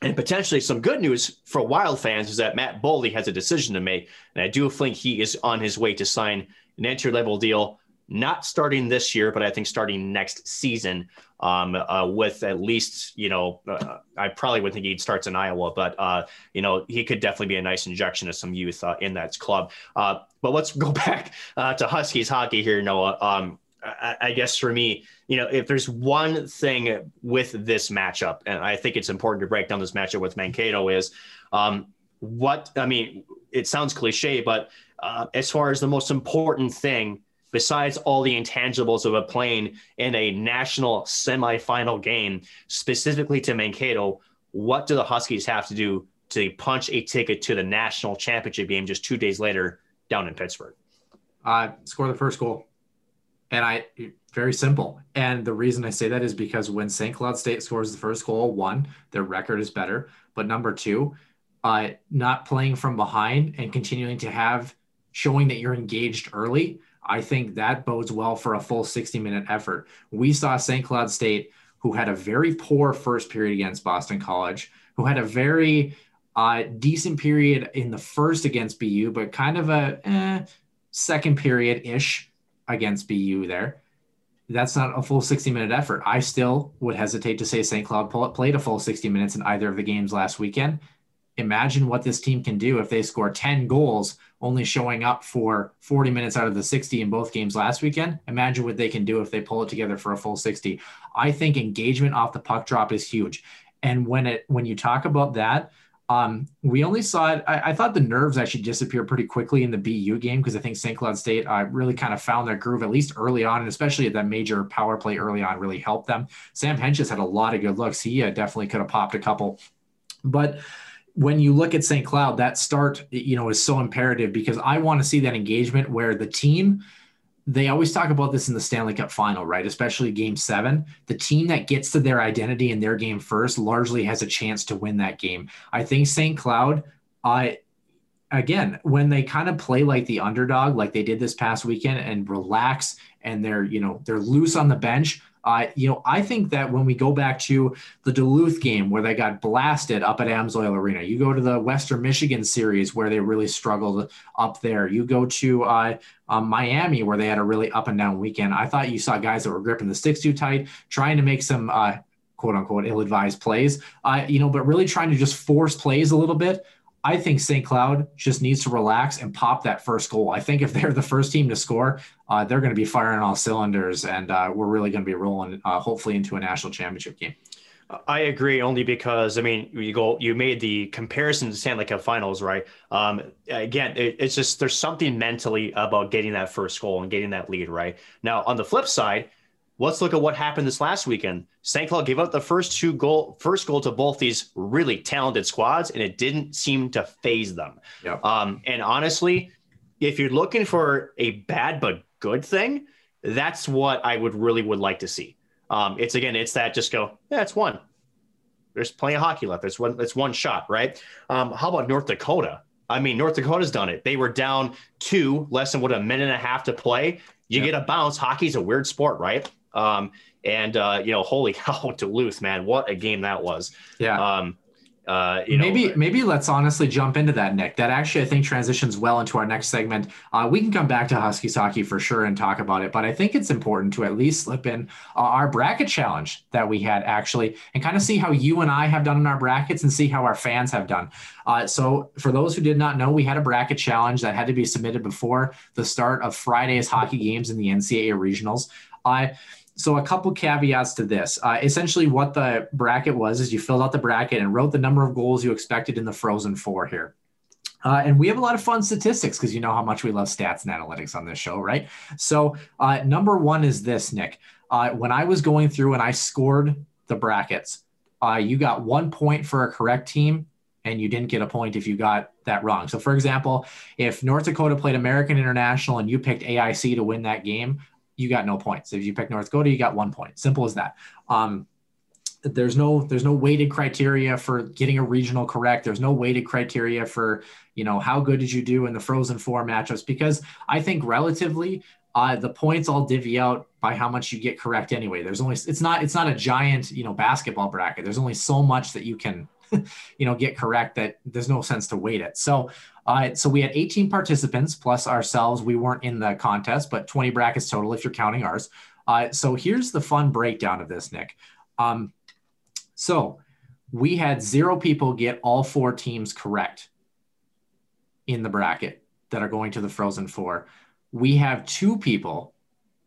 and potentially some good news for Wild fans is that Matt Boldy has a decision to make, and I do think he is on his way to sign an entry level deal, not starting this year, but I think starting next season. Um, uh, with at least, you know, uh, I probably would think he starts in Iowa, but uh, you know, he could definitely be a nice injection of some youth uh, in that club. Uh, but let's go *laughs* back uh, to Huskies hockey here, Noah. Um, I, guess for me, you know, if there's one thing with this matchup, and I think it's important to break down this matchup with Mankato, is um, what I mean. It sounds cliche, but uh, as far as the most important thing, besides all the intangibles of a plane in a national semifinal game, specifically to Mankato, what do the Huskies have to do to punch a ticket to the national championship game just two days later down in Pittsburgh? uh, score the first goal. And I very simple. And the reason I say that is because when St. Cloud State scores the first goal, one, their record is better. But number two, uh, not playing from behind and continuing to have showing that you're engaged early. I think that bodes well for a full 60 minute effort. We saw St. Cloud State, who had a very poor first period against Boston College, who had a very uh, decent period in the first against BU, but kind of a eh, second period ish against BU there. That's not a full 60 minute effort. I still would hesitate to say St. Cloud played a full 60 minutes in either of the games last weekend. Imagine what this team can do if they score 10 goals, only showing up for 40 minutes out of the 60 in both games last weekend. Imagine what they can do if they pull it together for a full 60. I think engagement off the puck drop is huge. And when it when you talk about that, um, we only saw it. I, I, thought the nerves actually disappeared pretty quickly in the BU game because I think St. Cloud State uh, really kind of found their groove at least early on, and especially at that major power play early on really helped them. Sam Hentges had a lot of good looks. He uh, definitely could have popped a couple, but when you look at St. Cloud, that start you know is so imperative because I want to see that engagement where the team they always talk about this in the Stanley Cup final, right? Especially game seven. The team that gets to their identity in their game first largely has a chance to win that game. I think St. Cloud, uh, again, when they kind of play like the underdog, like they did this past weekend and relax and they're, you know, they're loose on the bench, you know, I think that when we go back to the Duluth game where they got blasted up at Amsoil Arena, you go to the Western Michigan series where they really struggled up there. You go to uh, um, Miami where they had a really up and down weekend. I thought you saw guys that were gripping the sticks too tight, trying to make some uh, quote unquote ill-advised plays, uh, you know, but really trying to just force plays a little bit. I think St. Cloud just needs to relax and pop that first goal. I think if they're the first team to score, uh, they're going to be firing all cylinders, and uh, we're really going to be rolling, uh, hopefully, into a national championship game. I agree, only because I mean, you go, you made the comparison to Stanley Cup Finals, right? Um, again, it, it's just there's something mentally about getting that first goal and getting that lead, right? Now, on the flip side, let's look at what happened this last weekend. St. Cloud gave up the first two goal, first goal to both these really talented squads, and it didn't seem to faze them. Yep. Um, and honestly, if you're looking for a bad but good thing, that's what I would really would like to see. Um, it's again, it's that just go, yeah, it's one. There's plenty of hockey left. There's one, it's one shot, right? Um, how about North Dakota? I mean, North Dakota's done it. They were down two, less than what a minute and a half to play. You yep. get a bounce. Hockey's a weird sport, right? Um, and uh, you know, *laughs* holy cow, Duluth, man, what a game that was. Yeah. Um, uh, maybe know, maybe maybe let's honestly jump into that, Nick. That actually I think transitions well into our next segment. Uh, we can come back to Huskies hockey for sure and talk about it, but I think it's important to at least slip in uh, our bracket challenge that we had actually, and kind of see how you and I have done in our brackets and see how our fans have done. Uh, so for those who did not know, we had a bracket challenge that had to be submitted before the start of Friday's hockey games in the NCAA regionals. Uh, so a couple caveats to this. Uh, essentially, what the bracket was is you filled out the bracket and wrote the number of goals you expected in the Frozen Four here. Uh, and we have a lot of fun statistics because you know how much we love stats and analytics on this show, right? So uh, number one is this, Nick. Uh, when I was going through and I scored the brackets, uh, you got one point for a correct team and you didn't get a point if you got that wrong. So, for example, if North Dakota played American International and you picked AIC to win that game, you got no points. If you pick North Dakota, you got one point. Simple as that. Um, there's no there's no weighted criteria for getting a regional correct. There's no weighted criteria for you know how good did you do in the Frozen Four matchups because I think relatively uh, the points all divvy out by how much you get correct anyway. There's only it's not it's not a giant you know basketball bracket. There's only so much that you can *laughs* you know get correct that there's no sense to weight it. So uh, so we had 18 participants plus ourselves. We weren't in the contest, but 20 brackets total if you're counting ours. Uh, so here's the fun breakdown of this, Nick. Um, so we had zero people get all four teams correct in the bracket that are going to the Frozen Four. We have two people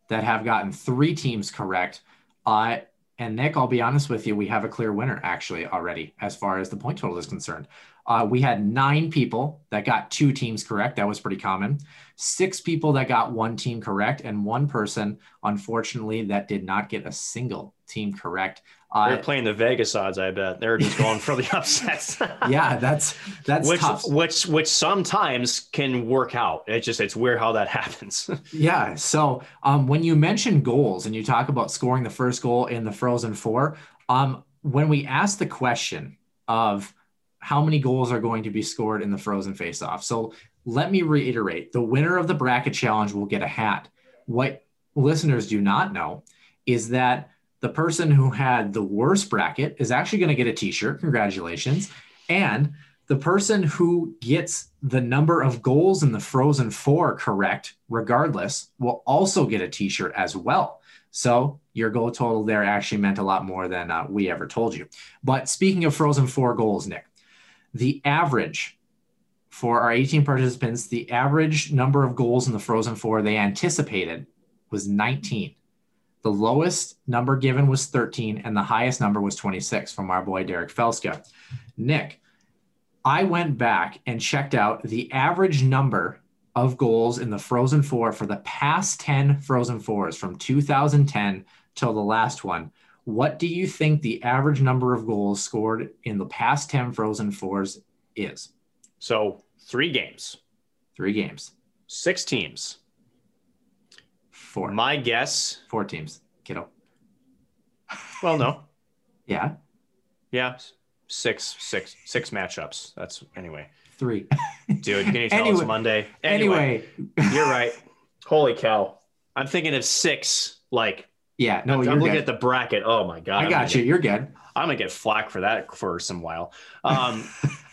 that have gotten three teams correct. Uh, and Nick, I'll be honest with you, we have a clear winner actually already as far as the point total is concerned. Uh, we had nine people that got two teams correct. That was pretty common. Six people that got one team correct, and one person, unfortunately, that did not get a single team correct. Uh, They're playing the Vegas odds. I bet they're just going for the *laughs* upsets. *laughs* yeah, that's that's which tough. which which sometimes can work out. It's just it's weird how that *laughs* happens. yeah. So um, when you mention goals and you talk about scoring the first goal in the Frozen Four, um, when we ask the question of how many goals are going to be scored in the frozen faceoff. So let me reiterate the winner of the bracket challenge will get a hat. What listeners do not know is that the person who had the worst bracket is actually going to get a t shirt. Congratulations. And the person who gets the number of goals in the Frozen Four correct, regardless, will also get a t shirt as well. So your goal total there actually meant a lot more than uh, we ever told you. But speaking of Frozen Four goals, Nick, the average for our 18 participants, the average number of goals in the Frozen Four they anticipated was 19. The lowest number given was 13, and the highest number was 26 from our boy Derek Felska. Nick, I went back and checked out the average number of goals in the Frozen Four for the past 10 Frozen Fours from 2010 till the last one. What do you think the average number of goals scored in the past 10 Frozen Fours is? So three games, Three games, six teams. four, My guess, four teams, kiddo. well, no. *laughs* Yeah, Yeah. Six, six, six matchups. That's anyway. three. Dude, can you tell Anyway- it's Monday? anyway, you're right. Holy cow. I'm thinking of six. Like, yeah, no, I'm looking good. at the bracket. Oh my God. I got you. You're good. I'm gonna get flack for that for some while. Um,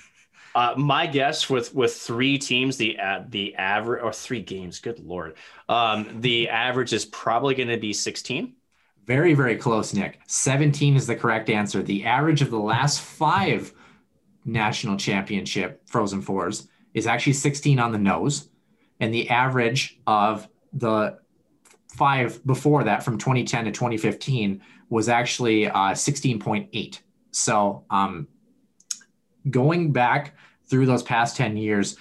*laughs* uh, my guess with with three teams, the uh, the average or three games. Good lord, um, the average is probably going to be 16. Very, very close, Nick. 17 is the correct answer. The average of the last five national championship Frozen Fours is actually 16 on the nose. And the average of the five before that from 2010 to 2015 was actually uh, 16.8. So um, going back through those past 10 years,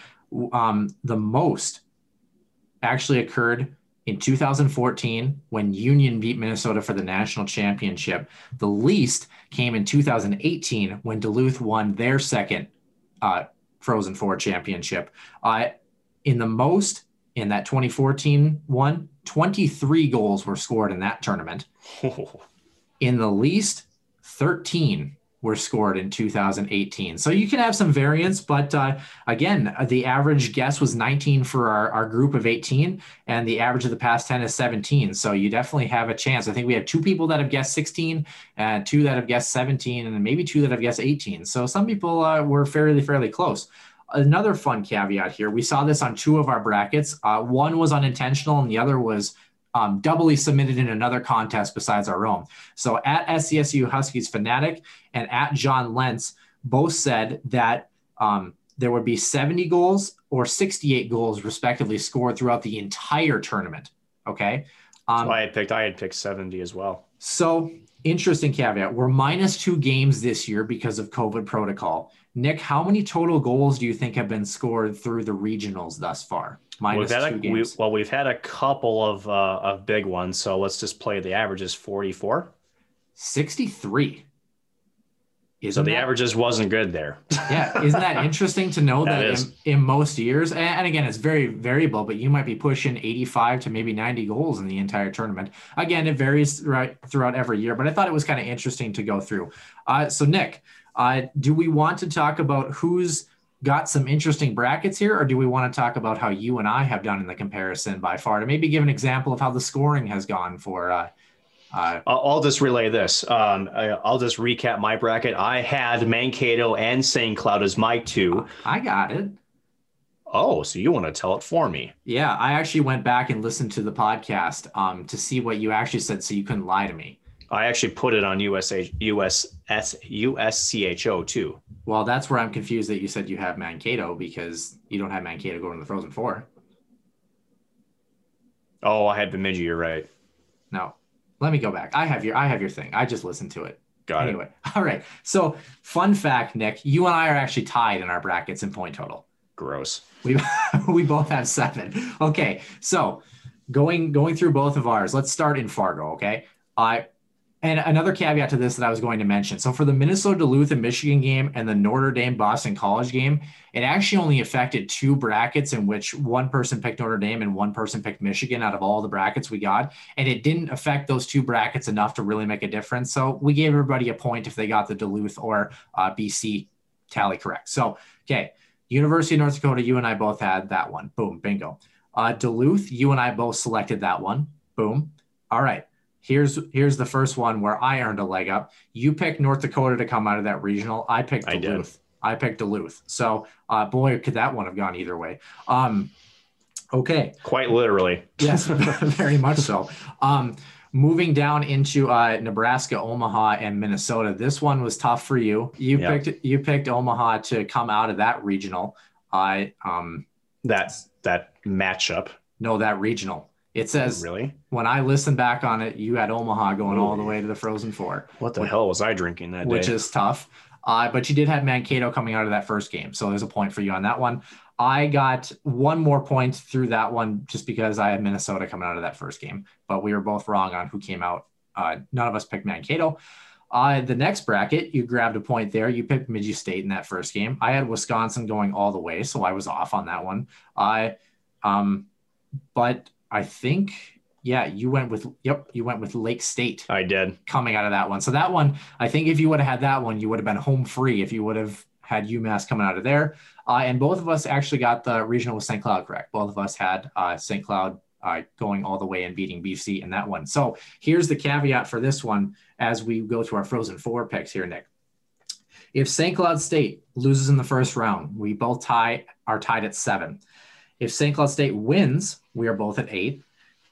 um, the most actually occurred in 2014 when Union beat Minnesota for the national championship. The least came in 2018 when Duluth won their second uh, Frozen Four championship. Uh, in the most in that 2014 one, 23 goals were scored in that tournament. *laughs* In the least, 13 were scored in 2018. So you can have some variance, but uh, again, the average guess was 19 for our, our group of 18, and the average of the past 10 is 17. So you definitely have a chance. I think we have two people that have guessed 16, and two that have guessed 17, and maybe two that have guessed 18. So some people uh, were fairly, fairly close. Another fun caveat here we saw this on two of our brackets. Uh, one was unintentional, and the other was um, doubly submitted in another contest besides our own. So at SCSU Huskies Fanatic and at John Lentz both said that um, there would be 70 goals or 68 goals respectively scored throughout the entire tournament. Okay. Um, I had picked. I had picked 70 as well. so interesting caveat. We're minus two games this year because of COVID protocol. Nick, how many total goals do you think have been scored through the regionals thus far? Minus We've had two a, we, well, we've had a couple of uh, of big ones. So let's just play the averages 44. 63. Isn't So the that- averages wasn't good there. yeah, isn't that *laughs* interesting to know That that, in, in most years, and, and again, it's very variable, but you might be pushing 85 to maybe 90 goals in the entire tournament. Again, it varies right throughout every year, but I thought it was kind of interesting to go through. Uh, so, Nick, uh, do we want to talk about who's got some interesting brackets here, or do we want to talk about how you and I have done in the comparison by far to maybe give an example of how the scoring has gone for? Uh, uh, I'll, just relay this. Um, I'll just recap my bracket. I had Mankato and St. Cloud as my two. I got it. Oh, so you want to tell it for me? Yeah, I actually went back and listened to the podcast um, to see what you actually said, so you couldn't lie to me. I actually put it on USA, USS, USCHO too. Well, that's where I'm confused that you said you have Mankato because you don't have Mankato going to the Frozen Four. Oh, I had Bemidji. You're right. No, let me go back. I have your I have your thing. I just listened to it. Got anyway, *laughs* all right. So, fun fact, Nick, you and I are actually tied in our brackets in point total. Gross. We *laughs* we both have seven. Okay, so going going through both of ours. Let's start in Fargo. Okay, I and another caveat to this that I was going to mention. So for the Minnesota Duluth and Michigan game and the Notre Dame Boston College game, it actually only affected two brackets in which one person picked Notre Dame and one person picked Michigan out of all the brackets we got, and it didn't affect those two brackets enough to really make a difference. So we gave everybody a point if they got the Duluth or uh, BC tally correct. So okay University of North Dakota, you and I both had that one. Boom, bingo. Uh, Duluth, you and I both selected that one. Boom. All right. Here's here's the first one where I earned a leg up. You picked North Dakota to come out of that regional. I picked I. Duluth. I, picked Duluth. So, uh, boy, could that one have gone either way. Um, okay. Quite literally. Yes, *laughs* *laughs* very much so. Um, moving down into uh, Nebraska, Omaha, and Minnesota. This one was tough for you. You Yep. picked you picked Omaha to come out of that regional. I um That's that matchup. No, that regional. It says Really? when I listen back on it, you had Omaha going all the way to the Frozen Four, What the hell was I drinking that which day? Which is tough. Uh, but you did have Mankato coming out of that first game, so there's a point for you on that one. I got one more point through that one just because I had Minnesota coming out of that first game, but we were both wrong on who came out. Uh, none of us picked Mankato. Uh, the next bracket, you grabbed a point there. You picked Midgie State in that first game. I had Wisconsin going all the way, so I was off on that one. I, um, but I think, yeah, you went with, yep, you went with Lake State I did. coming out of that one. So that one, I think if you would have had that one, you would have been home free if you would have had UMass coming out of there. Uh, and both of us actually got the regional with St. Cloud correct. Both of us had uh, St. Cloud uh, going all the way and beating BC in that one. So here's the caveat for this one as we go to our Frozen Four picks here, Nick. If St. Cloud State loses in the first round, we both tie are tied at seven. If St. Cloud State wins, we are both at eight.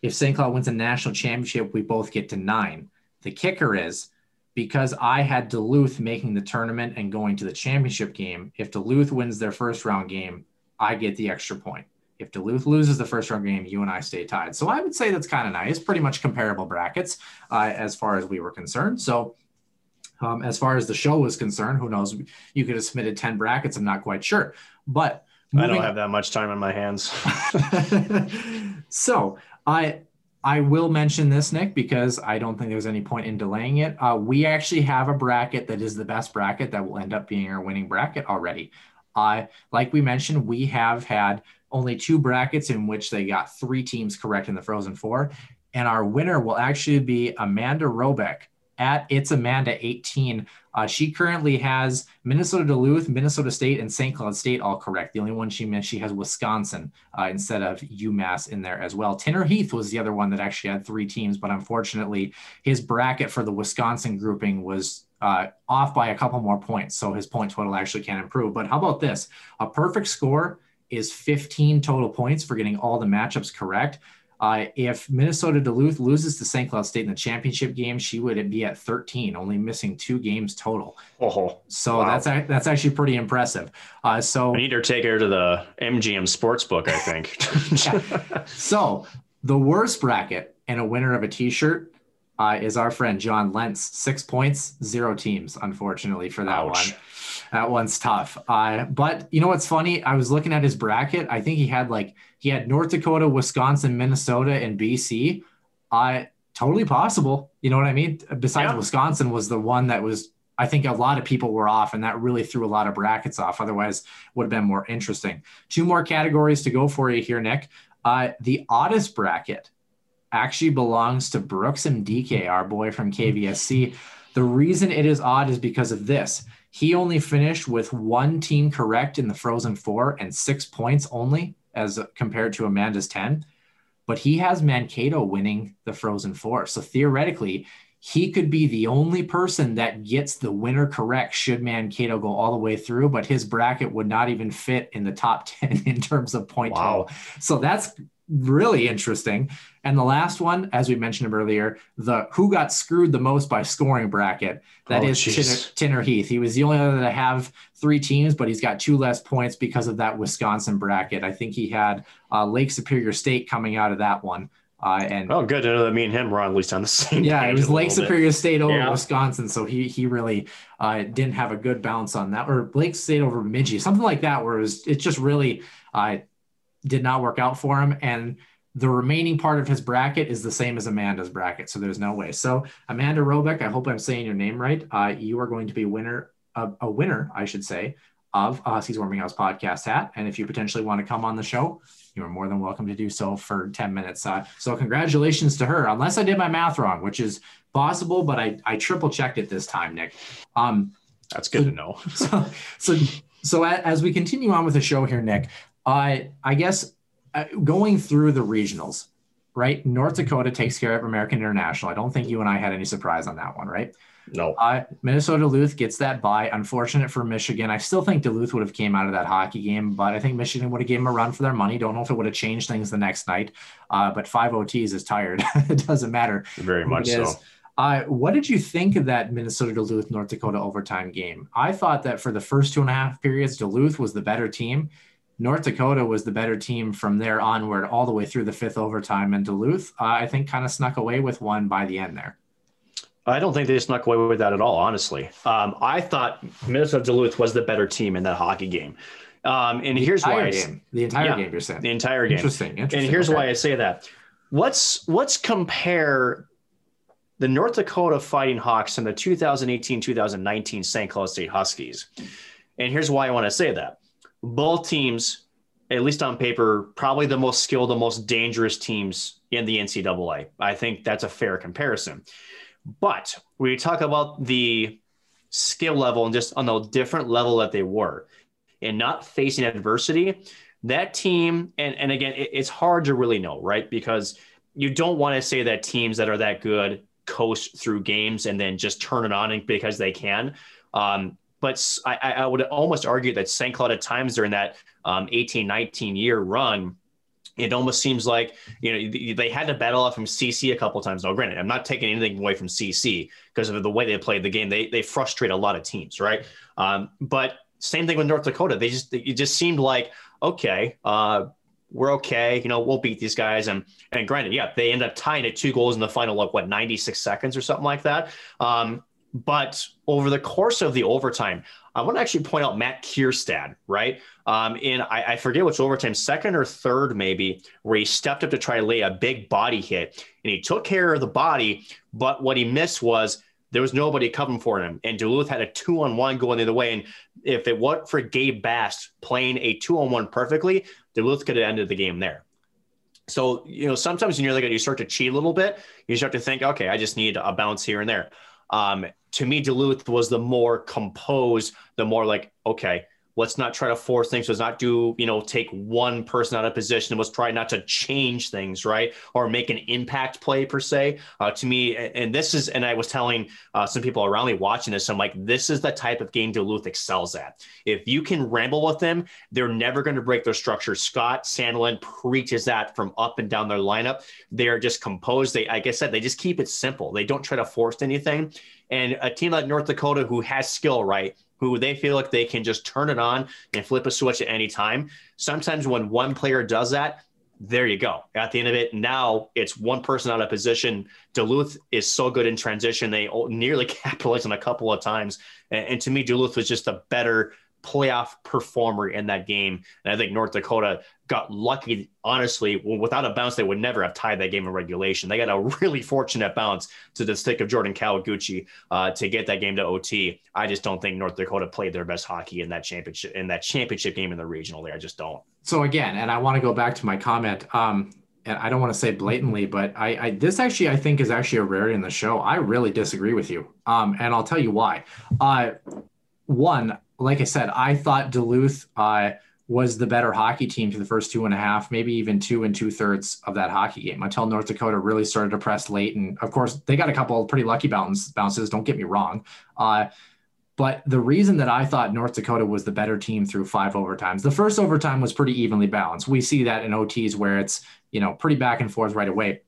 If St. Cloud wins a national championship, we both get to nine. The kicker is because I had Duluth making the tournament and going to the championship game. If Duluth wins their first round game, I get the extra point. If Duluth loses the first round game, you and I stay tied. So I would say that's kind of nice. Pretty much comparable brackets uh, as far as we were concerned. So um, as far as the show was concerned, who knows? You could have submitted 10 brackets. I'm not quite sure. But I don't have that much time on my hands. *laughs* *laughs* so I I will mention this, Nick, because I don't think there's any point in delaying it. Uh, we actually have a bracket that is the best bracket that will end up being our winning bracket already. Uh, like we mentioned, we have had only two brackets in which they got three teams correct in the Frozen Four, and our winner will actually be Amanda Robeck at It's Amanda 18. Uh, she currently has Minnesota Duluth, Minnesota State, and St. Cloud State all correct. The only one she missed, she has Wisconsin uh, instead of UMass in there as well. Tinner Heath was the other one that actually had three teams, but unfortunately, his bracket for the Wisconsin grouping was uh, off by a couple more points. So his point total actually can improve. But how about this? A perfect score is 15 total points for getting all the matchups correct. Uh, if Minnesota Duluth loses to St. Cloud State in the championship game, she would be at 13, only missing two games total. Oh, So Wow. that's that's actually pretty impressive. Uh, so I need to take her to the MGM Sportsbook. I think. *laughs* So the worst bracket and a winner of a T-shirt uh, is our friend John Lentz. Six points, zero teams, unfortunately for that Ouch. one. That one's tough. Uh, but you know what's funny? I was looking at his bracket. I think he had like he had North Dakota, Wisconsin, Minnesota, and BC. Uh, totally possible. You know what I mean? Besides Yeah. Wisconsin was the one that was. I think a lot of people were off, and that really threw a lot of brackets off. Otherwise, would have been more interesting. Two more categories to go for you here, Nick. Uh, the oddest bracket actually belongs to Brooks and DK, our boy from KVSC. The reason it is odd is because of this. He only finished with one team correct in the Frozen Four and six points only, as compared to Amanda's 10. But he has Mankato winning the Frozen Four. So theoretically, he could be the only person that gets the winner correct should Mankato go all the way through, but his bracket would not even fit in the top *laughs* 10 in terms of point Wow. total. So that's really interesting. And the last one, as we mentioned earlier, the who got screwed the most by scoring bracket. That Oh, is. Tinner, Tinner Heath. He was the only other to have three teams, but he's got two less points because of that Wisconsin bracket. I think he had uh, Lake Superior State coming out of that one. Uh, and oh, good to know that me and him were at least on the same. yeah, it was Lake little bit. Superior State over Yeah. Wisconsin, so he he really uh, didn't have a good bounce on that, or Lake State over Midgie, something like that, where it was it just really uh, did not work out for him. And the remaining part of his bracket is the same as Amanda's bracket, so there's no way. So Amanda Robeck, I hope I'm saying your name right. Uh, you are going to be winner of a winner, I should say, of uh, Huskies Warming House podcast hat. And if you potentially want to come on the show, you are more than welcome to do so for 10 minutes. Uh, so congratulations to her, unless I did my math wrong, which is possible, but I, I triple checked it this time, Nick. Um, That's good to know. *laughs* so, so, So as we continue on with the show here, Nick, uh, I guess uh, going through the regionals, right? North Dakota takes care of American International. I don't think you and I had any surprise on that one, right? No. Uh, Minnesota Duluth gets that bye. Unfortunate for Michigan. I still think Duluth would have came out of that hockey game, but I think Michigan would have given them a run for their money. Don't know if it would have changed things the next night. Uh, but five OTs is tired. *laughs* it doesn't matter. Very much so. Uh, what did you think of that Minnesota Duluth North Dakota overtime game? I thought that for the first two and a half periods, Duluth was the better team. North Dakota was the better team from there onward, all the way through the fifth overtime. And Duluth, uh, I think, kind of snuck away with one by the end there. I don't think they snuck away with that at all, honestly. Um, I thought Minnesota Duluth was the better team in that hockey game. Um, and here's why game. The entire yeah, game you're saying the entire game. Interesting. interesting. And here's okay. why I say that. Let's let's compare the North Dakota Fighting Hawks and the 2018-2019 St. Cloud State Huskies. And here's why I want to say that. Both teams, at least on paper, probably the most skilled, the most dangerous teams in the NCAA. I think that's a fair comparison. But we talk about the skill level and just on the different level that they were and not facing adversity, that team, and, and again, it, it's hard to really know, right? Because you don't want to say that teams that are that good coast through games and then just turn it on because they can. Um, but I, I, would almost argue that St. Cloud at times during that um, 18, 19 year run it almost seems like you know they had to battle off from CC a couple times. Now, granted, I'm not taking anything away from CC because of the way they played the game. They they frustrate a lot of teams, right? Um, but same thing with North Dakota. They just it just seemed like okay, uh, we're okay. You know, we'll beat these guys. And and granted, yeah, they end up tying at two goals in the final, like what 96 seconds or something like that. Um, but over the course of the overtime, I want to actually point out Matt Kiersted, right? Um, in I, I, forget which overtime, second or third maybe, where he stepped up to try to lay a big body hit, and he took care of the body. But what he missed was there was nobody covering for him, and Duluth had a two-on-one going the other way. And if it weren't for Gabe Bast playing a two-on-one perfectly, Duluth could have ended the game there. So you know, sometimes when you're like you start to cheat a little bit, you start to think, okay, I just need a bounce here and there. Um, to me, Duluth was the more composed, the more like, okay, let's not try to force things. Let's not do, you know, take one person out of position. Let's try not to change things, right? Or make an impact play per se. Uh, to me, and this is, and I was telling uh, some people around me watching this, I'm like, this is the type of game Duluth excels at. If you can ramble with them, they're never going to break their structure. Scott Sandelin preaches that from up and down their lineup. They're just composed. They, like I said, they just keep it simple. They don't try to force anything. And a team like North Dakota, who has skill, right? Who they feel like they can just turn it on and flip a switch at any time. Sometimes when one player does that, there you go. At the end of it, now it's one person out of position. Duluth is so good in transition. They nearly *laughs* capitalized on a couple of times. And, and to me, Duluth was just a better playoff performer in that game. And I think North Dakota got lucky, honestly. Without a bounce, they would never have tied that game in regulation. They got a really fortunate bounce to the stick of Jordan Kawaguchi uh, to get that game to OT. I just don't think North Dakota played their best hockey in that championship in that championship game in the regional there. I just don't. So again, and I want to go back to my comment. Um, and I don't want to say blatantly, but I, I, this actually I think is actually a rarity in the show. I really disagree with you, um, and I'll tell you why. Uh, one, like I said, I thought Duluth uh, was the better hockey team for the first two and a half, maybe even two and two thirds of that hockey game until North Dakota really started to press late. And of course, they got a couple of pretty lucky bounce, bounces. Don't get me wrong. Uh, but the reason that I thought North Dakota was the better team through five overtimes, the first overtime was pretty evenly balanced. We see that in OTs where it's, you know, pretty back and forth right away.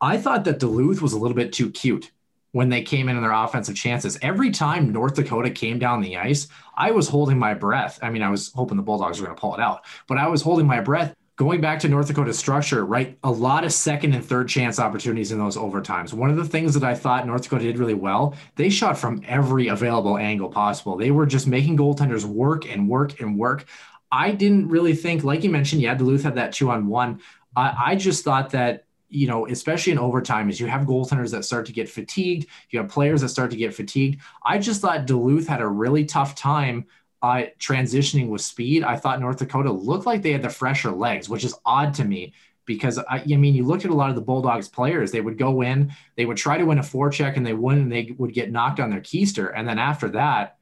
I thought that Duluth was a little bit too cute when they came in in their offensive chances. Every time North Dakota came down the ice, I was holding my breath. I mean, I was hoping the Bulldogs were going to pull it out, but I was holding my breath. Going back to North Dakota's structure, right? A lot of second and third chance opportunities in those overtimes. One of the things that I thought North Dakota did really well, they shot from every available angle possible. They were just making goaltenders work and work and work. I didn't really think, like you mentioned, yeah, Duluth had that two on one. I, I just thought that you know, especially in overtime, is you have goaltenders that start to get fatigued. You have players that start to get fatigued. I just thought Duluth had a really tough time uh, transitioning with speed. I thought North Dakota looked like they had the fresher legs, which is odd to me because I, I, mean, you looked at a lot of the Bulldogs players, they would go in, they would try to win a forecheck and they wouldn't, and they would get knocked on their keister. And then after that,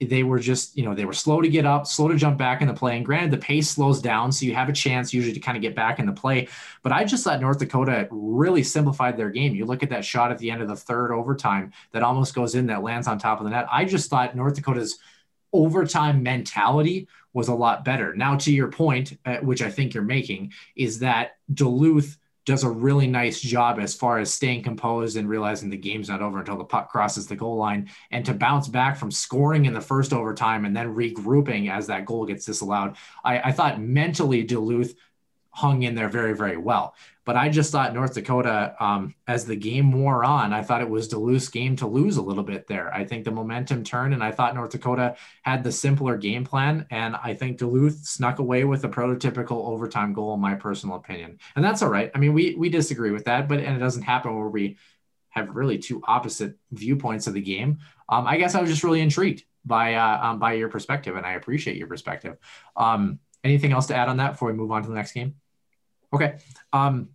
they were just, you know, they were slow to get up, slow to jump back into play. And granted, the pace slows down, so you have a chance usually to kind of get back into play. But I just thought North Dakota really simplified their game. You look at that shot at the end of the third overtime that almost goes in, that lands on top of the net. I just thought North Dakota's overtime mentality was a lot better. Now, to your point, uh, which I think you're making, is that Duluth does a really nice job as far as staying composed and realizing the game's not over until the puck crosses the goal line and to bounce back from scoring in the first overtime and then regrouping as that goal gets disallowed. I, I thought mentally Duluth hung in there very, very well. But I just thought North Dakota, um, as the game wore on, I thought it was Duluth's game to lose a little bit there. I think the momentum turned, and I thought North Dakota had the simpler game plan. And I think Duluth snuck away with a prototypical overtime goal, in my personal opinion. And that's all right. I mean, we we disagree with that, but and it doesn't happen where we have really two opposite viewpoints of the game. Um, I guess I was just really intrigued by uh, um, by your perspective, and I appreciate your perspective. Um, anything else to add on that before we move on to the next game? Okay. Um,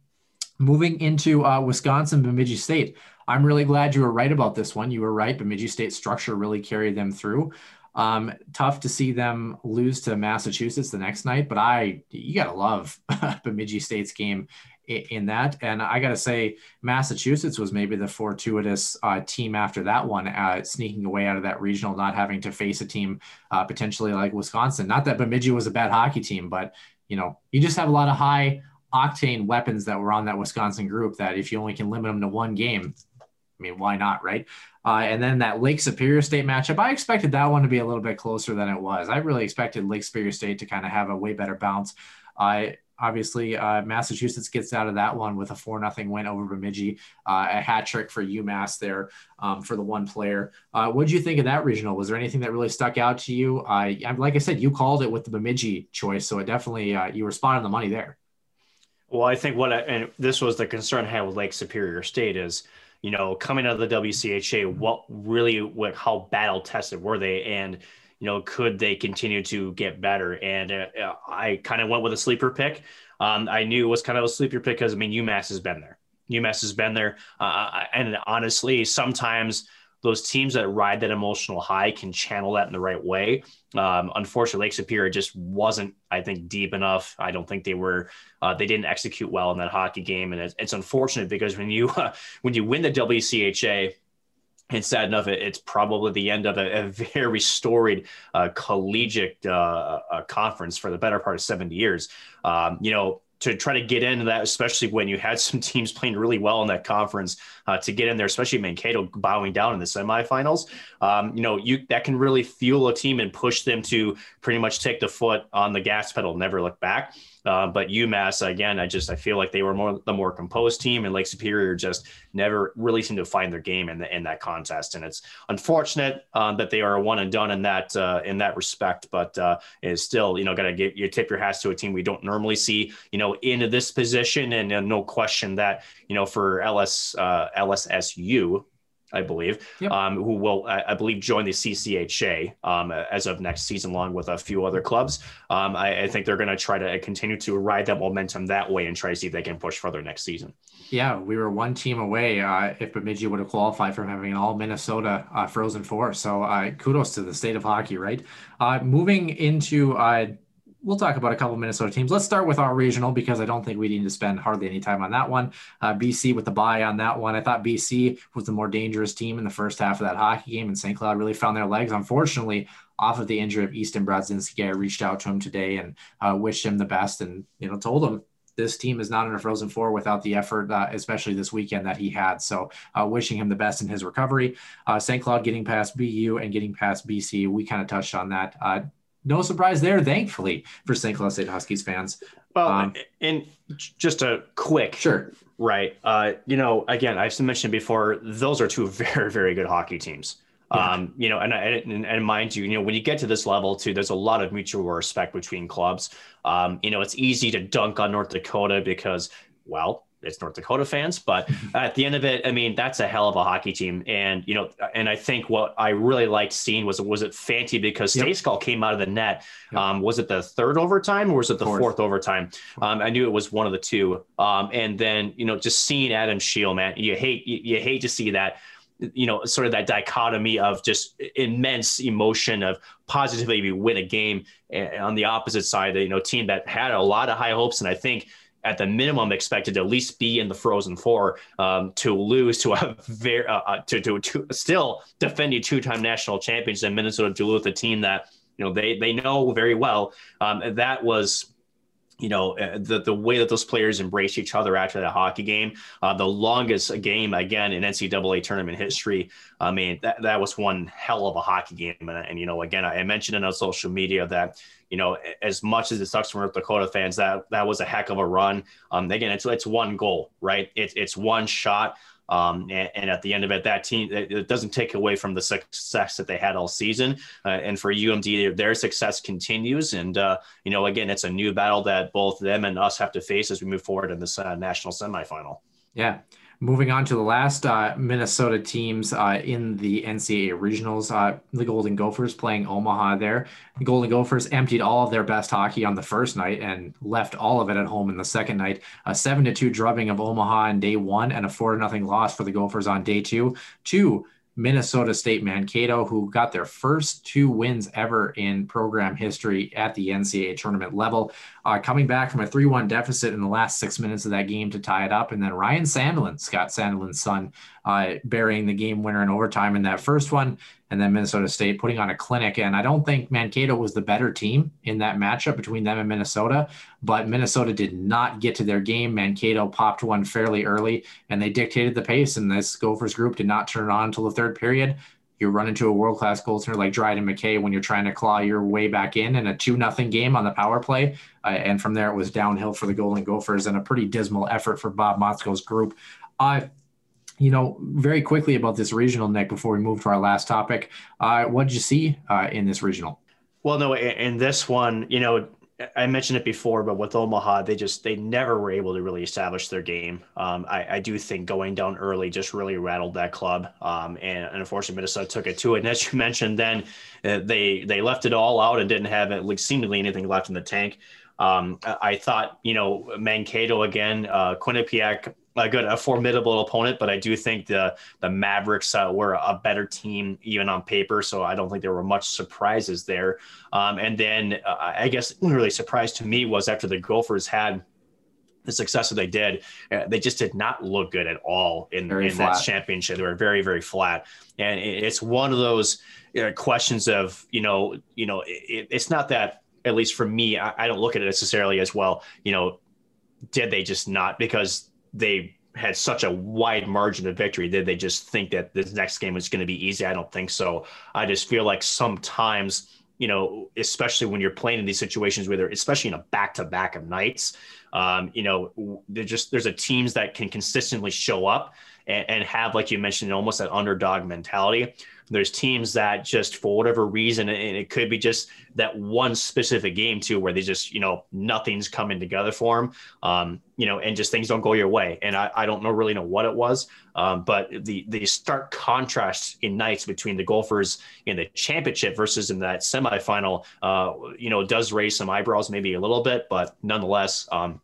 moving into uh, Wisconsin, Bemidji State. I'm really glad you were right about this one. You were right. Bemidji State structure really carried them through. Um, tough to see them lose to Massachusetts the next night, but I, you got to love *laughs* Bemidji State's game in, that. And I got to say, Massachusetts was maybe the fortuitous uh, team after that one, uh, sneaking away out of that regional, not having to face a team uh, potentially like Wisconsin. Not that Bemidji was a bad hockey team, but you know, you just have a lot of high octane weapons that were on that Wisconsin group that if you only can limit them to one game, I mean, why not, right? Uh, and then that Lake Superior State matchup, I expected that one to be a little bit closer than it was. I really expected Lake Superior State to kind of have a way better bounce. Uh, obviously, uh, Massachusetts gets out of that one with a 4 0 win over Bemidji, uh, a hat trick for UMass there um, for the one player. Uh, what did you think of that regional? Was there anything that really stuck out to you? like I said, you called it with the Bemidji choice, so it definitely, uh, you were spot on the money there. Well, I think what I, and this was the concern I had with Lake Superior State is, you know, coming out of the WCHA, what really, what, how battle tested were they, and you know, could they continue to get better? And uh, I kind of went with a sleeper pick. Um, I knew it was kind of a sleeper pick because I mean UMass has been there. UMass has been there, uh, and honestly, sometimes those teams that ride that emotional high can channel that in the right way. Um, unfortunately, Lake Superior just wasn't, I think, deep enough. I don't think they were, uh, they didn't execute well in that hockey game, and it's, it's unfortunate because when you uh, *laughs* when you win the WCHA. It's sad enough. It's probably the end of a, a very storied uh, collegiate uh, conference for the better part of 70 years. Um, you know, to try to get into that, especially when you had *laughs* some teams playing really well in that conference, uh, to get in there, especially Mankato bowing down in the semifinals. Um, you know, you that can really fuel a team and push them to pretty much take the foot on the gas pedal, never look back. Uh, but UMass again, I just I feel like they were more the more composed team, and Lake Superior just never really seemed to find their game in the, in that contest. And it's unfortunate um, that they are one and done in that uh, in that respect. But uh, it's still you know got to get you tip your hats to a team we don't normally see you know into this position, and, and no question that you know for LS uh, LSSU I believe, yep. um, who will, I, I, believe, join the CCHA um, as of next season, along with a few other clubs. Um, I, I, think they're going to try to continue to ride that momentum that way and try to see if they can push further next season. Yeah, we were one team away uh, if Bemidji would have qualified from having an all Minnesota uh, Frozen Four. So uh, kudos to the state of hockey, right? Uh, moving into uh, we'll talk about a couple Minnesota teams. Let's start with our regional because I don't think we need to spend hardly any time on that one. Uh, BC with the bye on that one. I thought BC was the more dangerous team in the first half of that hockey game, and St. Cloud really found their legs. Unfortunately, off of the injury of Easton Brodzinski, I reached out to him today and uh, wished him the best, and you know told him this team is not in a frozen four without the effort, uh, especially this weekend that he had. So, uh, wishing him the best in his recovery. Uh, St. Cloud getting past BU and getting past BC. We kind of touched on that. No surprise there, thankfully, for St. Cloud State Huskies fans. Well, um, and just a quick, sure, right? Uh, you know, again, I've mentioned before, those are two *laughs* very, very good hockey teams. Yeah. Um, you know, and, and and mind you, you know, when you get to this level too, there's a lot of mutual respect between clubs. Um, you know, it's easy to dunk on North Dakota because, well, it's North Dakota fans, but at the end of it, I mean, that's a hell of a hockey team. And, you know, and I think what I really liked seeing was, was it Fanti because yep. Stejskal came out of the net. Yep. Um, was it the third overtime or was it the fourth, fourth overtime? Um, I knew it was one of the two. Um, and then, you know, just seeing Adam Scheel, man, you hate, you, you hate to see that you know, sort of that dichotomy of just immense emotion of positively we win a game. And on the opposite side, you know, team that had a lot of high hopes, and I think at the minimum expected to at least be in the Frozen Four um, to lose to a very uh, uh, to, to to still defending two-time national champions in Minnesota Duluth, a team that you know they they know very well. Um, that was you know uh, the the way that those players embrace each other after that hockey game, uh, the longest game again in NCAA tournament history. I mean that that was one hell of a hockey game, and, and you know again I mentioned it on social media that you know, as much as it sucks for North Dakota fans, that that was a heck of a run. Um, again, it's it's one goal, right? It's it's one shot. Um, and, and, at the end of it, that team it, doesn't take away from the success that they had all season. Uh, and for UMD, their success continues. And uh, you know, again, it's a new battle that both them and us have to face as we move forward in this uh, national semifinal. Yeah. Moving on to the last uh, Minnesota teams uh, in the NCAA regionals, uh, the Golden Gophers playing Omaha there. The Golden Gophers emptied all of their best hockey on the first night and left all of it at home in the second night. A seven to two drubbing of Omaha on day one and a four to nothing loss for the Gophers on day two. Two Minnesota State Mankato, who got their first two wins ever in program history at the NCAA tournament level, uh, coming back from a 3 1 deficit in the last six minutes of that game to tie it up. And then Ryan Sandelin, Scott Sandelin's son, uh, burying the game winner in overtime in that first one and then Minnesota State putting on a clinic. And I don't think Mankato was the better team in that matchup between them and Minnesota, but Minnesota did not get to their game. Mankato popped one fairly early and they dictated the pace. And this Gophers group did not turn on until the third period. You run into a world class goaltender like Dryden McKay when you're trying to claw your way back in in a 2 nothing game on the power play. Uh, and from there, it was downhill for the Golden Gophers and a pretty dismal effort for Bob Motzko's group. Uh, you know, very quickly about this regional, Nick, before we move to our last topic. Uh, what did you see uh, in this regional? Well, no, in this one, you know, I mentioned it before, but with Omaha, they just they never were able to really establish their game. Um, I, I, do think going down early just really rattled that club, um, and, and, unfortunately Minnesota took it to it. And as you *laughs* mentioned, then uh, they they left it all out and didn't have it, seemingly anything left in the tank. Um, I thought, you know, Mankato again, uh, Quinnipiac a good, a formidable opponent, but I do think the the Mavericks uh, were a better team even on paper. So I don't think there were much surprises there. Um, and then uh, I guess really surprised to me was after the Gophers had the success that they did, uh, they just did not look good at all in, in that championship. They were very, very flat. And it's one of those uh, questions of, you know, you know, it, it's not that, at least for me, I, I don't look at it necessarily as well, you know, did they just not because they had such a wide margin of victory. Did they just think that this next game was going to be easy? I don't think so. I just feel like sometimes, you know, especially when you're playing in these situations where they're, especially in a back to back of nights, um, you know, they're just, there's a teams that can consistently show up and, and have, like you mentioned, almost that underdog mentality there's teams that just for whatever reason, and it could be just that one specific game too, where they just you know nothing's coming together for them, um, you know, and just things don't go your way. And I, I don't know really know what it was, um, but the the stark contrast in nights between the Gophers in the championship versus in that semifinal, uh, you know, does raise some eyebrows maybe a little bit, but nonetheless, um,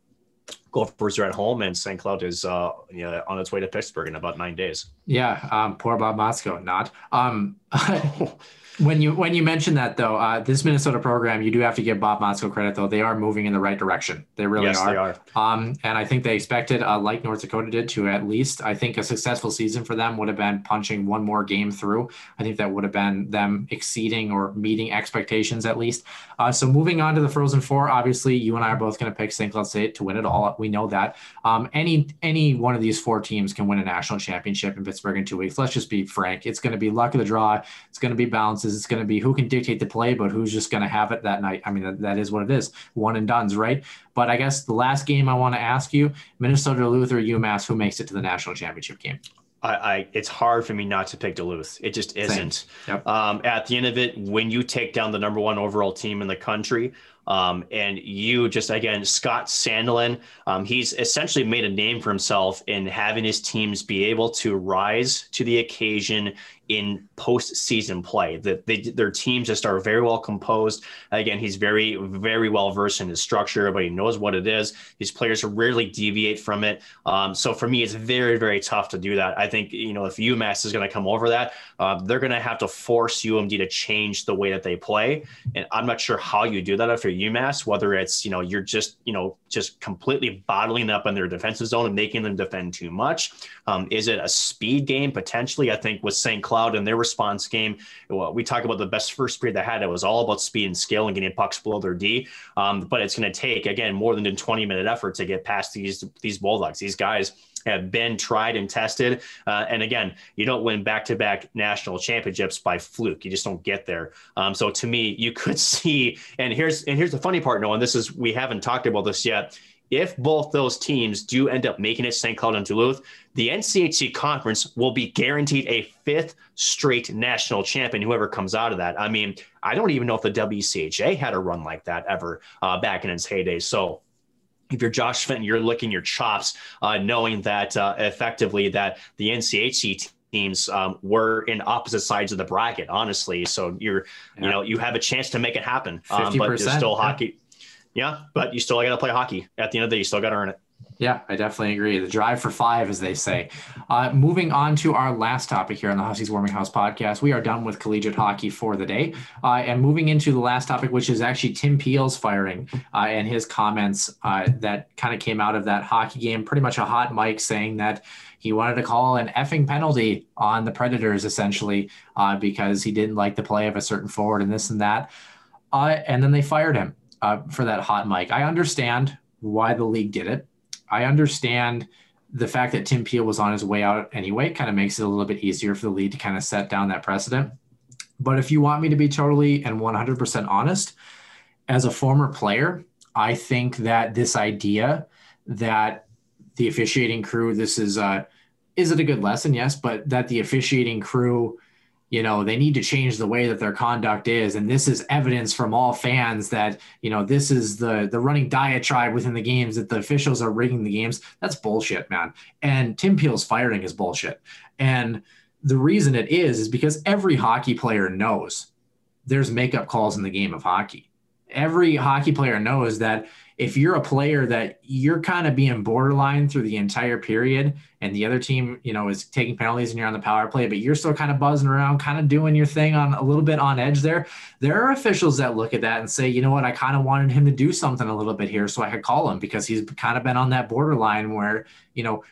Gophers are at home, and St. Cloud is uh, you know, on its way to Pittsburgh in about nine days. Yeah, um, poor Bob Motzko, not. Um, *laughs* *laughs* when you when you mention that though, uh, this Minnesota program, you do have to give Bob Motzko credit though. They are moving in the right direction. They really yes, are. They are. Um, and I think they expected, uh, like North Dakota did, to at least I think a successful season for them would have been punching one more game through. I think that would have been them exceeding or meeting expectations at least. Uh, so moving on to the Frozen Four, obviously you and I are both going to pick St. Cloud State to win it all. We know that. Um, any any one of these four teams can win a national championship in Pittsburgh in two weeks. Let's just be frank. It's going to be luck of the draw. It's going to be bounces. It's going to be who can dictate the play, but who's just going to have it that night? I mean, that, that is what it is. One and done's right. But I guess the last game I want to ask you, Minnesota Duluth or UMass, who makes it to the national championship game? I, I, it's hard for me not to pick Duluth. It just isn't. Yep. Um, at the end of it, when you take down the number one overall team in the country, Um, and you just again, Scott Sandelin, um, he's essentially made a name for himself in having his teams be able to rise to the occasion in postseason play. That they, their teams just are very well composed. Again, he's very, very well versed in his structure, but he knows what it is. His players rarely deviate from it. Um, so for me, it's very, very tough to do that. I think you know if UMass is going to come over that, uh, they're going to have to force UMD to change the way that they play. And I'm not sure how you do that if you're UMass. Whether it's you know you're just you know just completely bottling up in their defensive zone and making them defend too much. Um, is it a speed game potentially? I think with St. Cloud in their response game. Well, we talk about the best first period they had. It was all about speed and skill and getting pucks below their D. Um, but it's going to take again more than a 20 minute effort to get past these these bulldogs. These guys have been tried and tested. Uh, and again, you don't win back to back national championships by fluke. You just don't get there. Um, so to me, you could *laughs* see, and here's and here's the funny part, Noah, and this is we haven't talked about this yet if both those teams do end up making it St. Cloud and Duluth, the NCHC conference will be guaranteed a fifth straight national champion, whoever comes out of that. I mean, I don't even know if the WCHA had a run like that ever uh, back in its heyday. So if you're Josh Fenton, you're licking your chops, uh, knowing that uh, effectively that the NCHC teams um, were in opposite sides of the bracket, honestly. So you're, yeah. you know, you have a chance to make it happen. Um, but there's still hockey. Yeah, but you still got to play hockey. At the end of the day, you still got to earn it. Yeah, I definitely agree. The drive for five, as they say. Uh, moving on to our last topic here on the Huskies Warming House podcast, we are done with collegiate hockey for the day. Uh, and moving into the last topic, which is actually Tim Peel's firing uh, and his comments uh, that kind of came out of that hockey game. Pretty much a hot mic saying that he wanted to call an effing penalty on the Predators, essentially, uh, because he didn't like the play of a certain forward and this and that. Uh, and then they fired him uh, for that hot mic. I understand why the league did it. I understand the fact that Tim Peel was on his way out anyway kind of makes it a little bit easier for the league to kind of set down that precedent. But if you want me to be totally and 100% honest, as a former player, I think that this idea that the officiating crew, this is a, is it a good lesson? Yes, but that the officiating crew you know they need to change the way that their conduct is. And this is evidence from all fans that you know this is the the running diatribe within the games that the officials are rigging the games. That's bullshit man. And tim peel's firing is bullshit. And the reason it is is because every hockey player knows there's makeup calls in the game of hockey every hockey player knows that if you're a player that you're kind of being borderline through the entire period and the other team, you know, is taking penalties and you're on the power play, but you're still kind of buzzing around, kind of doing your thing on a little bit on edge there. There are officials that look at that and say, you know what, I kind of wanted him to do something a little bit here so I could call him because he's kind of been on that borderline where, you know,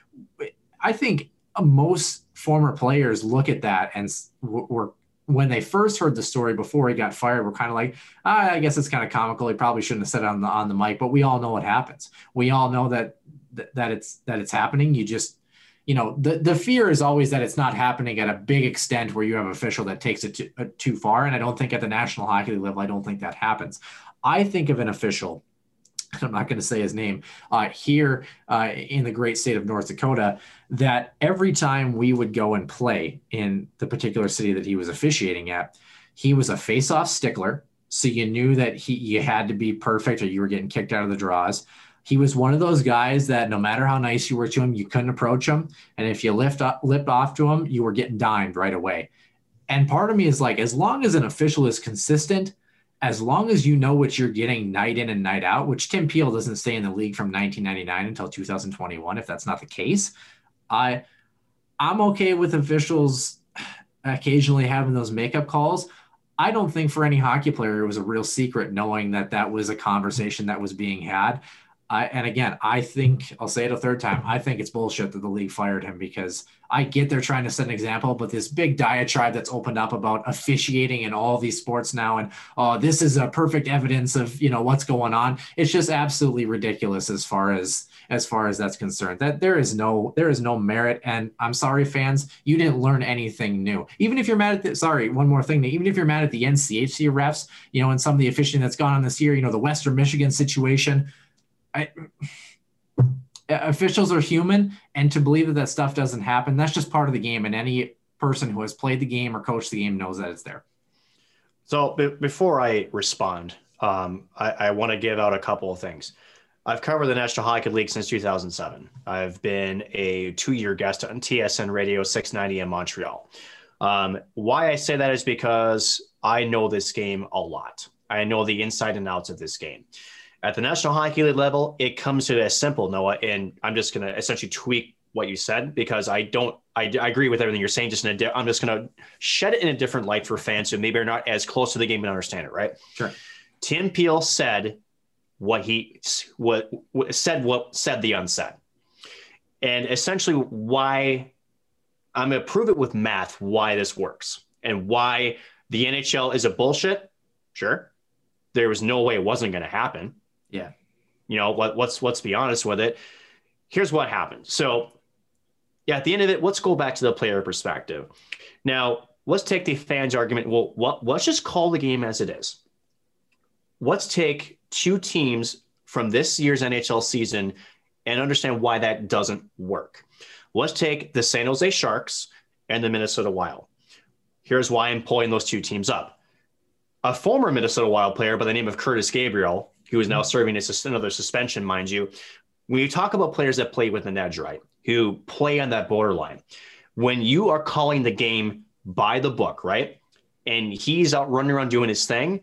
I think most former players look at that and were when they first heard the story before he got fired, we're kind of like, ah, I guess it's kind of comical. He probably shouldn't have said it on the on the mic, but we all know what happens. We all know that that it's that it's happening. You just, you know, the the fear is always that it's not happening at a big extent where you have official that takes it too, uh, too far. And I don't think at the National Hockey League level, I don't think that happens. I think of an official *laughs* I'm not going to say his name, uh, here uh, in the great state of North Dakota, that every time we would go and play in the particular city that he was officiating at, he was a face-off stickler. So you knew that he you had to be perfect or you were getting kicked out of the draws. He was one of those guys that no matter how nice you were to him, you couldn't approach him. And if you lift up, lipped off to him, you were getting dimed right away. And part of me is like, as long as an official is consistent – as long as you know what you're getting night in and night out, which Tim Peel doesn't stay in the league from 1999 until 2021, if that's not the case, I I'm okay with officials occasionally having those makeup calls. I don't think for any hockey player it was a real secret knowing that that was a conversation that was being had. I, and again, I think I'll say it a third time. I think it's bullshit that the league fired him because I get they're trying to set an example, but this big diatribe that's opened up about officiating in all these sports now, and oh, this is a perfect evidence of you know what's going on. It's just absolutely ridiculous as far as as far as that's concerned. That there is no there is no merit, and I'm sorry, fans, you didn't learn anything new. Even if you're mad at the sorry, one more thing, even if you're mad at the NCHC refs, you know, and some of the officiating that's gone on this year, you know, the Western Michigan situation I, *sighs* officials are human, and to believe that that stuff doesn't happen, that's just part of the game. And any person who has played the game or coached the game knows that it's there. So b- before I respond, um, I, I want to give out a couple of things. I've covered the National Hockey League since 2007. I've been a two year guest on TSN Radio 690 in Montreal. Um, why I say that is because I know this game a lot. I know the inside and outs of this game. At the National Hockey League level, it comes to as simple, Noah, and I'm just going to essentially tweak what you said because I don't, I, I agree with everything you're saying. Just in a, di- I'm just going to shed it in a different light for fans who maybe are not as close to the game and understand it, right? Sure. Tim Peel said what he what, what said what said the unsaid, and essentially why I'm going to prove it with math why this works and why the NHL is a bullshit. Sure, there was no way it wasn't going to happen. Yeah. You know what? Let's let's be honest with it. Here's what happened. So, yeah, at the end of it, let's go back to the player perspective. Now, let's take the fans' argument. Well, what, let's just call the game as it is let's take two teams from this year's NHL season and understand why that doesn't work. Let's take the San Jose Sharks and the Minnesota Wild. Here's why I'm pulling those two teams up. A former Minnesota Wild player by the name of Kurtis Gabriel, who is now serving as another suspension, mind you. When you talk about players that play with an edge, right, who play on that borderline, when you are calling the game by the book, right, and he's out running around doing his thing,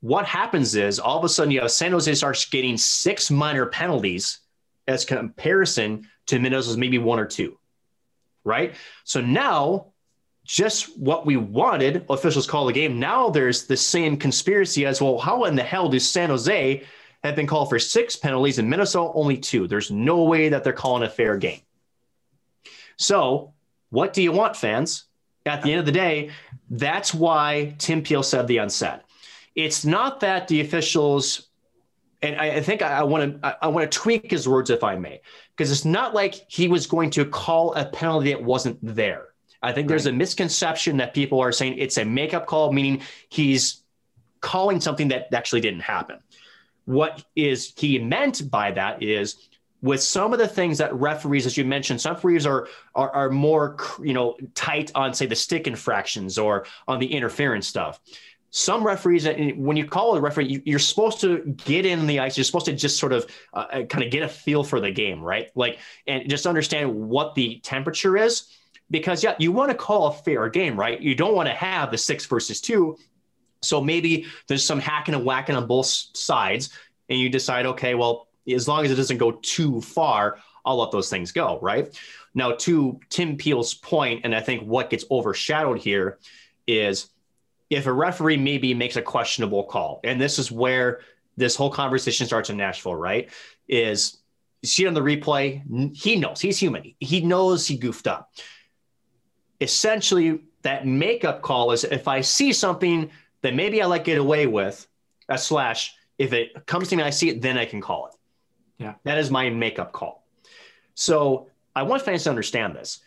what happens is all of a sudden you have San Jose starts getting six minor penalties as comparison to Minnesota's maybe one or two, right? So now, just what we wanted, officials call the game. Now there's the same conspiracy as well. How in the hell do San Jose have been called for six penalties and Minnesota only two? There's no way that they're calling a fair game. So, what do you want, fans? At the end of the day, that's why Tim Peel said the unsaid it's not that the officials and I, I think I want to I want to tweak his words if I may, because it's not like he was going to call a penalty that wasn't there. I think there's a misconception that people are saying it's a makeup call, meaning he's calling something that actually didn't happen. What is he meant by that is with some of the things that referees, as you mentioned, some referees are, are are more you know tight on say the stick infractions or on the interference stuff some referees, when you call a referee, you're supposed to get in the ice. You're supposed to just sort of uh, uh kind of get a feel for the game, right? Like, and just understand what the temperature is. Because, yeah, you want to call a fair game, right? You don't want to have the six versus two. So maybe there's some hacking and whacking on both sides. And you decide, okay, well, as long as it doesn't go too far, I'll let those things go, right? Now, to Tim Peel's point, and I think what gets overshadowed here is if a referee maybe makes a questionable call, and this is where this whole conversation starts in Nashville, right? Is you see on the replay, he knows he's human. He knows he goofed up. Essentially, that makeup call is if I see something that maybe I like get away with, a slash, if it comes to me, I see it, then I can call it. Yeah. That is my makeup call. So I want fans to understand this.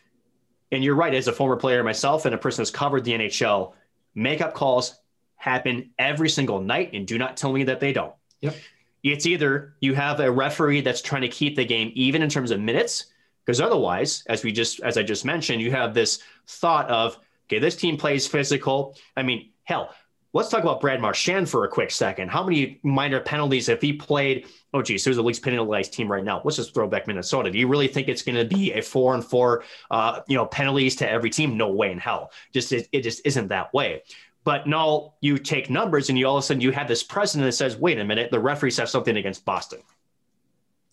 And you're right, as a former player myself and a person who's covered the NHL, makeup calls happen every single night, and do not tell me that they don't. Yep. It's either you have a referee that's trying to keep the game even in terms of minutes, because otherwise, as we just as I just mentioned, you have this thought of okay, this team plays physical. I mean, hell, let's talk about Brad Marchand for a quick second. How many minor penalties if he played? Oh, geez, there's at least penalized team right now. Let's just throw back Minnesota. Do you really think it's going to be a four and four, uh, you know, penalties to every team? No way in hell. Just it, it just isn't that way. But now you take numbers and you all of a sudden you have this precedent that says, wait a minute, the referees have something against Boston.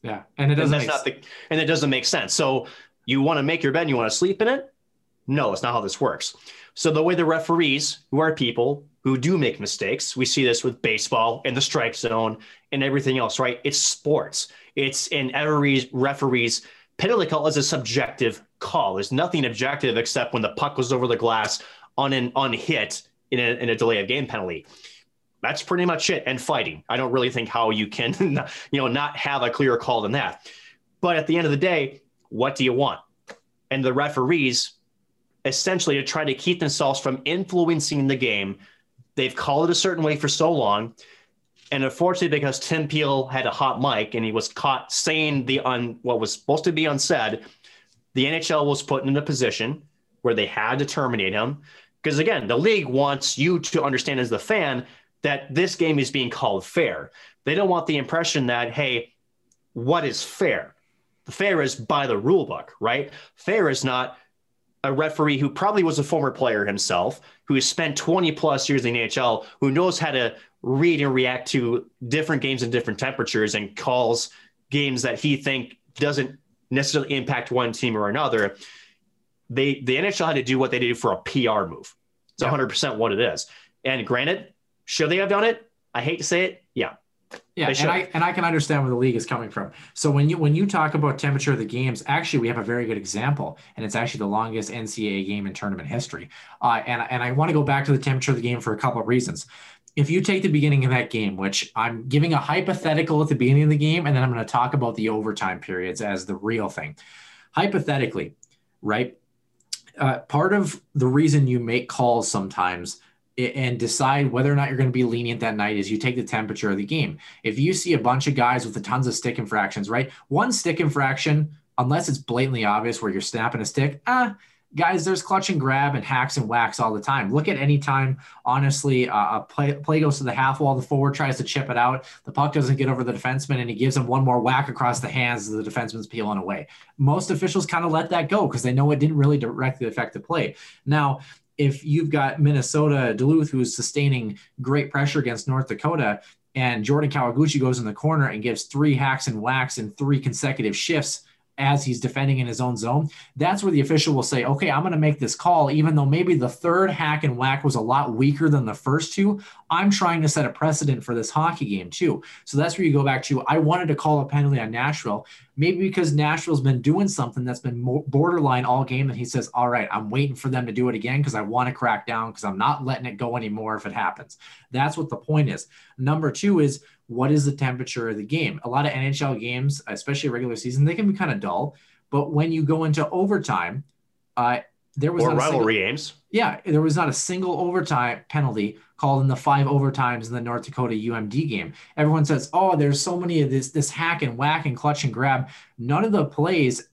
Yeah. And it doesn't and that's not the and it doesn't make sense. So you want to make your bed, and you want to sleep in it? No, it's not how this works. So the way the referees, who are people who do make mistakes, we see this with baseball and the strike zone and everything else, right? It's sports. It's in every referee's penalty call is a subjective call. There's nothing objective except when the puck goes over the glass on an unhit in a, in a delay of game penalty. That's pretty much it. And fighting. I don't really think how you can, *laughs* you know, not have a clearer call than that. But at the end of the day, what do you want? And the referees, essentially, to try to keep themselves from influencing the game, they've called it a certain way for so long. And unfortunately, because Tim Peel had a hot mic and he was caught saying the un what was supposed to be unsaid, the NHL was put in a position where they had to terminate him. Because again, the league wants you to understand as the fan that this game is being called fair. They don't want the impression that, hey, what is fair? Fair is by the rule book, right? Fair is not a referee who probably was a former player himself, who has spent 20 plus years in the NHL, who knows how to read and react to different games in different temperatures and calls games that he think doesn't necessarily impact one team or another. They the NHL had to do what they did for a PR move. It's yeah. 100% what it is. And granted, should they have done it? I hate to say it. Yeah, yeah, and I and I can understand where the league is coming from. So when you when you talk about temperature of the games, actually we have a very good example, and it's actually the longest NCAA game in tournament history. Uh, and and I want to go back to the temperature of the game for a couple of reasons. If you take the beginning of that game, which I'm giving a hypothetical at the beginning of the game, and then I'm going to talk about the overtime periods as the real thing. Hypothetically, right? Uh, part of the reason you make calls sometimes and decide whether or not you're going to be lenient that night is you take the temperature of the game. If you see a bunch of guys with a tons of stick infractions, right? One stick infraction, unless it's blatantly obvious where you're snapping a stick, ah, guys, there's clutch and grab and hacks and whacks all the time. Look at any time, honestly, uh, a play, play goes to the half wall, the forward tries to chip it out, the puck doesn't get over the defenseman, and he gives him one more whack across the hands as the defenseman's peeling away. Most officials kind of let that go because they know it didn't really directly affect the play. Now, if you've got Minnesota Duluth who's sustaining great pressure against North Dakota, and Jordan Kawaguchi goes in the corner and gives three hacks and whacks in three consecutive shifts as he's defending in his own zone, that's where the official will say, okay, I'm going to make this call, even though maybe the third hack and whack was a lot weaker than the first two. I'm trying to set a precedent for this hockey game too. So that's where you go back to, I wanted to call a penalty on Nashville, maybe because Nashville's been doing something that's been borderline all game. And he says, all right, I'm waiting for them to do it again because I want to crack down because I'm not letting it go anymore if it happens. That's what the point is. Number two is, what is the temperature of the game? A lot of NHL games, especially regular season, they can be kind of dull. But when you go into overtime, uh, there was or rivalry single, games. Yeah, there was not a single overtime penalty called in the five overtimes in the North Dakota UMD game. Everyone says, "Oh, there's so many of this this hack and whack and clutch and grab." None of the plays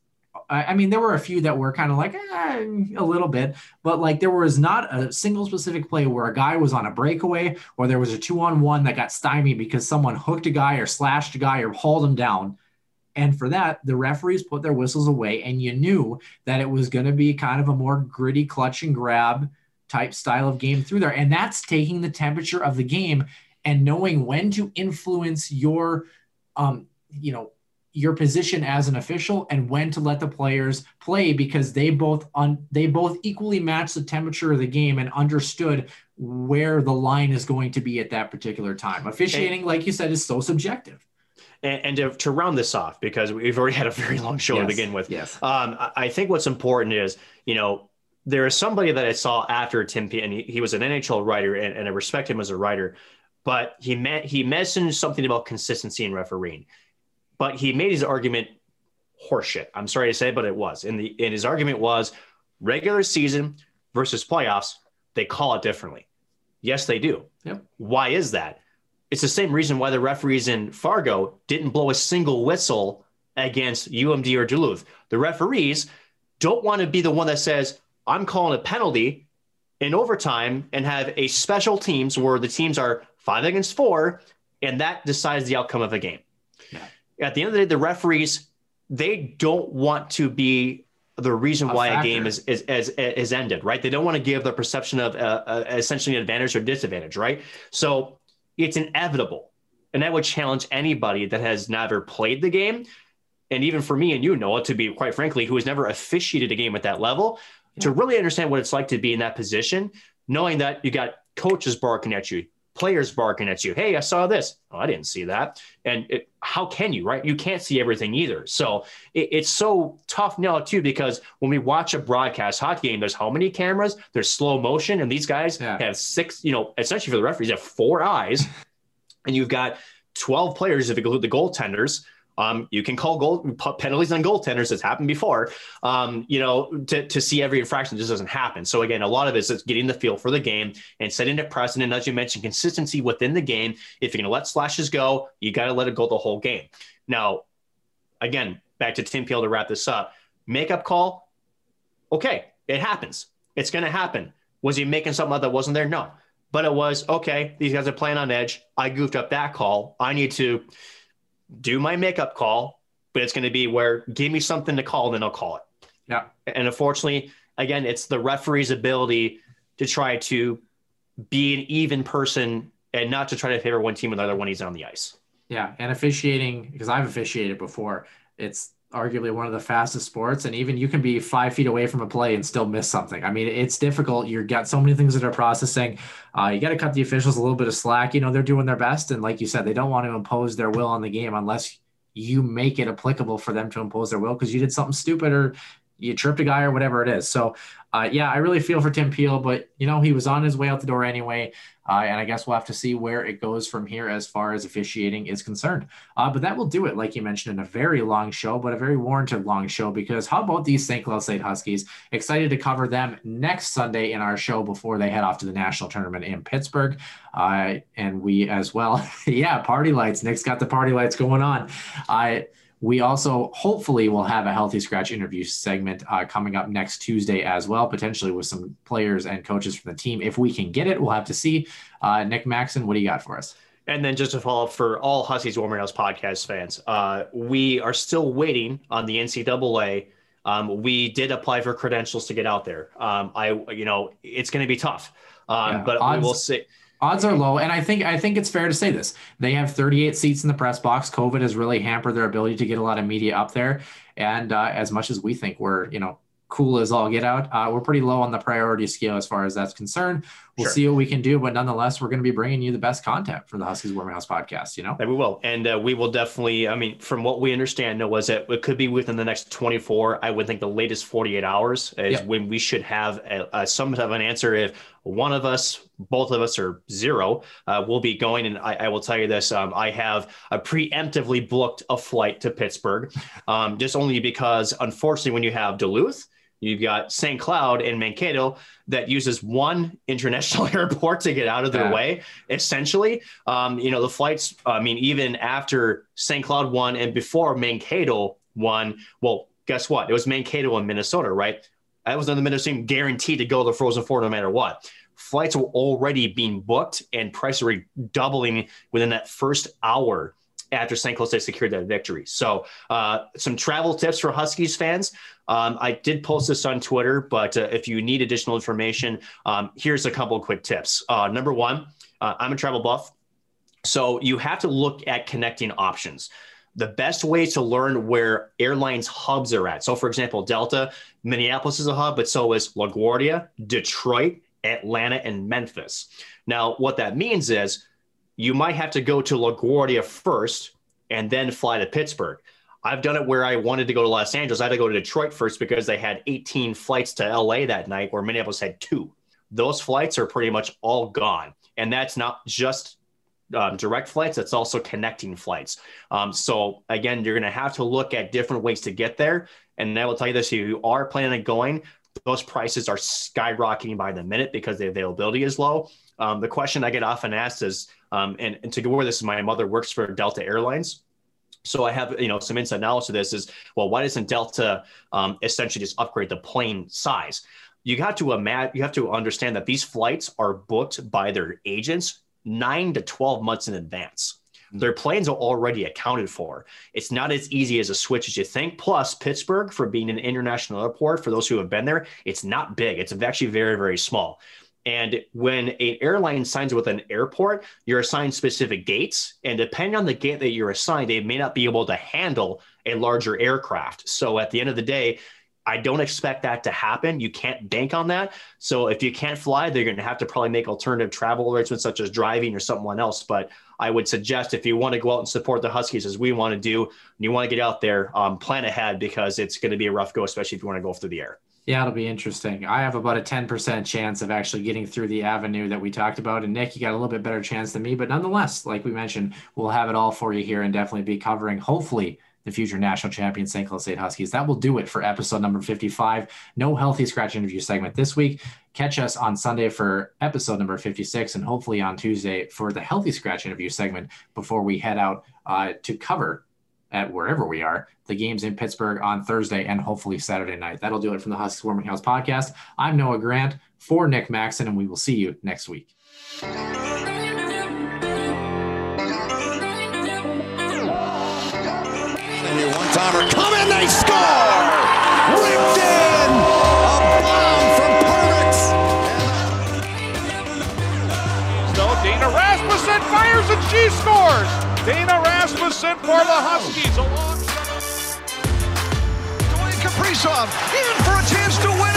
I mean, there were a few that were kind of like eh, a little bit, but like there was not a single specific play where a guy was on a breakaway or there was a two on one that got stymied because someone hooked a guy or slashed a guy or hauled him down. And for that, the referees put their whistles away, and you knew that it was going to be kind of a more gritty clutch and grab type style of game through there. And that's taking the temperature of the game and knowing when to influence your, um, you know, your position as an official and when to let the players play because they both un, they both equally match the temperature of the game and understood where the line is going to be at that particular time. Officiating, like you said, is so subjective. And, and to, to, round this off, because we've already had a very long show yes, to begin with. Yes. Um, I think what's important is, you know, there is somebody that I saw after Tim P, and he, he was an NHL writer, and, and I respect him as a writer, but he met he mentioned something about consistency in refereeing but he made his argument horseshit. I'm sorry to say, but it was. And the and his argument was regular season versus playoffs, they call it differently. Yes, they do. Yep. Why is that? It's the same reason why the referees in Fargo didn't blow a single whistle against UMD or Duluth. The referees don't want to be the one that says, I'm calling a penalty in overtime and have a special teams where the teams are five against four, and that decides the outcome of a game at the end of the day, the referees they don't want to be the reason a why factor. a game is, is is is ended, right? They don't want to give the perception of uh, uh, essentially an advantage or disadvantage, right? So it's inevitable, and that would challenge anybody that has never played the game, and even for me and you, Noah, to be quite frankly, who has never officiated a game at that level, yeah. to really understand what it's like to be in that position, knowing that you got coaches barking at you, players barking at you. Hey, I saw this. Oh, I didn't see that. And it, how can you, right? You can't see everything either. So it, it's so tough now, too, because when we watch a broadcast hockey game, there's how many cameras? There's slow motion. And these guys yeah. have six, you know, essentially for the referees, have four eyes. *laughs* and you've got 12 players if you include the goaltenders um, you can call goal penalties on goaltenders. It's happened before. Um, you know, to, to see every infraction just doesn't happen. So again, a lot of it is getting the feel for the game and setting a precedent. As you mentioned, consistency within the game. If you're going to let slashes go, you got to let it go the whole game. Now, again, back to Tim Peel to wrap this up. Makeup call. Okay, it happens. It's going to happen. Was he making something up that wasn't there? No. but it was okay. These guys are playing on edge. I goofed up that call. I need to do my makeup call, but it's going to be where give me something to call, then I'll call it. Yeah. And unfortunately, again, it's the referee's ability to try to be an even person and not to try to favor one team or the other when he's on the ice. Yeah, and officiating because I've officiated before. It's arguably one of the fastest sports, and even you can be five feet away from a play and still miss something. I mean, it's difficult. You've got so many things that are processing. Uh, you got to cut the officials a little bit of slack. You know, they're doing their best, and like you said, they don't want to impose their will on the game unless you make it applicable for them to impose their will because you did something stupid or you tripped a guy or whatever it is. So, uh, yeah, I really feel for Tim Peel, but you know he was on his way out the door anyway. Uh, and I guess we'll have to see where it goes from here as far as officiating is concerned. Uh, but that will do it, like you mentioned, in a very long show, but a very warranted long show because how about these St. Cloud State Huskies? Excited to cover them next Sunday in our show before they head off to the national tournament in Pittsburgh. Uh, and we as well, *laughs* yeah, party lights. Nick's got the party lights going on. I we also hopefully will have a healthy scratch interview segment uh, coming up next Tuesday as well, potentially with some players and coaches from the team. If we can get it, we'll have to see. Uh, Nick Maxon, what do you got for us? And then just to follow up for all Huskies Warming House podcast fans, uh, we are still waiting on the NCAA. Um, we did apply for credentials to get out there. Um, I, you know, it's going to be tough, um, yeah, but odds, we will see odds are low and i think i think it's fair to say this they have 38 seats in the press box covid has really hampered their ability to get a lot of media up there and uh, as much as we think we're you know cool as all get out. Uh, we're pretty low on the priority scale as far as that's concerned. We'll sure. see what we can do, but nonetheless, we're going to be bringing you the best content from the Huskies Warming House podcast. You know, and we will, and uh, we will definitely. I mean, from what we understand, was that it could be within the next 24. I would think the latest 48 hours is yep. when we should have a, a, some type of an answer. If one of us, both of us, or zero, uh, will be going. And I, I will tell you this: um, I have a preemptively booked a flight to Pittsburgh, um, just only because, unfortunately, when you have Duluth You've got St. Cloud and Mankato that uses one *laughs* international *laughs* airport to get out of their yeah. way. Essentially, um, you know, the flights. I mean, even after St. Cloud won and before Mankato won, well, guess what? It was Mankato and Minnesota, right? I was on the Minnesota team guaranteed to go to the Frozen Four no matter what. Flights were already being booked and prices were doubling within that first hour after St. Cloud State secured that victory. So, uh, some travel tips for Huskies fans. Um, I did post this on Twitter, but uh, if you need additional information, um, here's a couple of quick tips. Uh, number one, uh, I'm a travel buff. So, you have to look at connecting options the best way to learn where airlines hubs are at. So, for example, Delta, Minneapolis is a hub, but so is LaGuardia, Detroit, Atlanta, and Memphis. Now, what that means is you might have to go to LaGuardia first and then fly to Pittsburgh. I've done it where I wanted to go to Los Angeles. I had to go to Detroit first because they had 18 flights to LA that night, where Minneapolis had two. Those flights are pretty much all gone. And that's not just um, direct flights, it's also connecting flights. Um, so, again, you're going to have to look at different ways to get there. And I will tell you this if you are planning on going, those prices are skyrocketing by the minute because the availability is low. Um, the question I get often asked is, um, and, and to go where this is, my mother works for Delta Airlines. So I have, you know, some inside knowledge to this is, well, why doesn't Delta um, essentially just upgrade the plane size? You have to imagine, you have to understand that these flights are booked by their agents nine to 12 months in advance. Hmm. Their planes are already accounted for. It's not as easy as a switch as you think. Plus, Pittsburgh, for being an international airport, for those who have been there, it's not big. It's actually very, very small. And when an airline signs with an airport, you're assigned specific gates. And depending on the gate that you're assigned, they may not be able to handle a larger aircraft. So at the end of the day, I don't expect that to happen. You can't bank on that. So if you can't fly, they're going to have to probably make alternative travel arrangements, such as driving or someone else. But I would suggest if you want to go out and support the Huskies as we want to do, and you want to get out there, um, plan ahead because it's going to be a rough go, especially if you want to go through the air. Yeah, it'll be interesting. I have about a 10% chance of actually getting through the avenue that we talked about. And Nick, you got a little bit better chance than me. But nonetheless, like we mentioned, we'll have it all for you here and definitely be covering, hopefully, the future national champion St. Cloud State Huskies. That will do it for episode number 55. No healthy scratch interview segment this week. Catch us on Sunday for episode number 56 and hopefully on Tuesday for the healthy scratch interview segment before we head out uh, to cover at wherever we are, the games in Pittsburgh on Thursday and hopefully Saturday night. That'll do it from the Huskies Warming House podcast. I'm Noah Grant for Nick Maxon, and we will see you next week. Timer coming, they score! Ripped in! A bomb from Perbix! So Dana Rasmussen fires and she scores. Dana Rasmussen for the Huskies alongside. Kaprizov in for a chance to win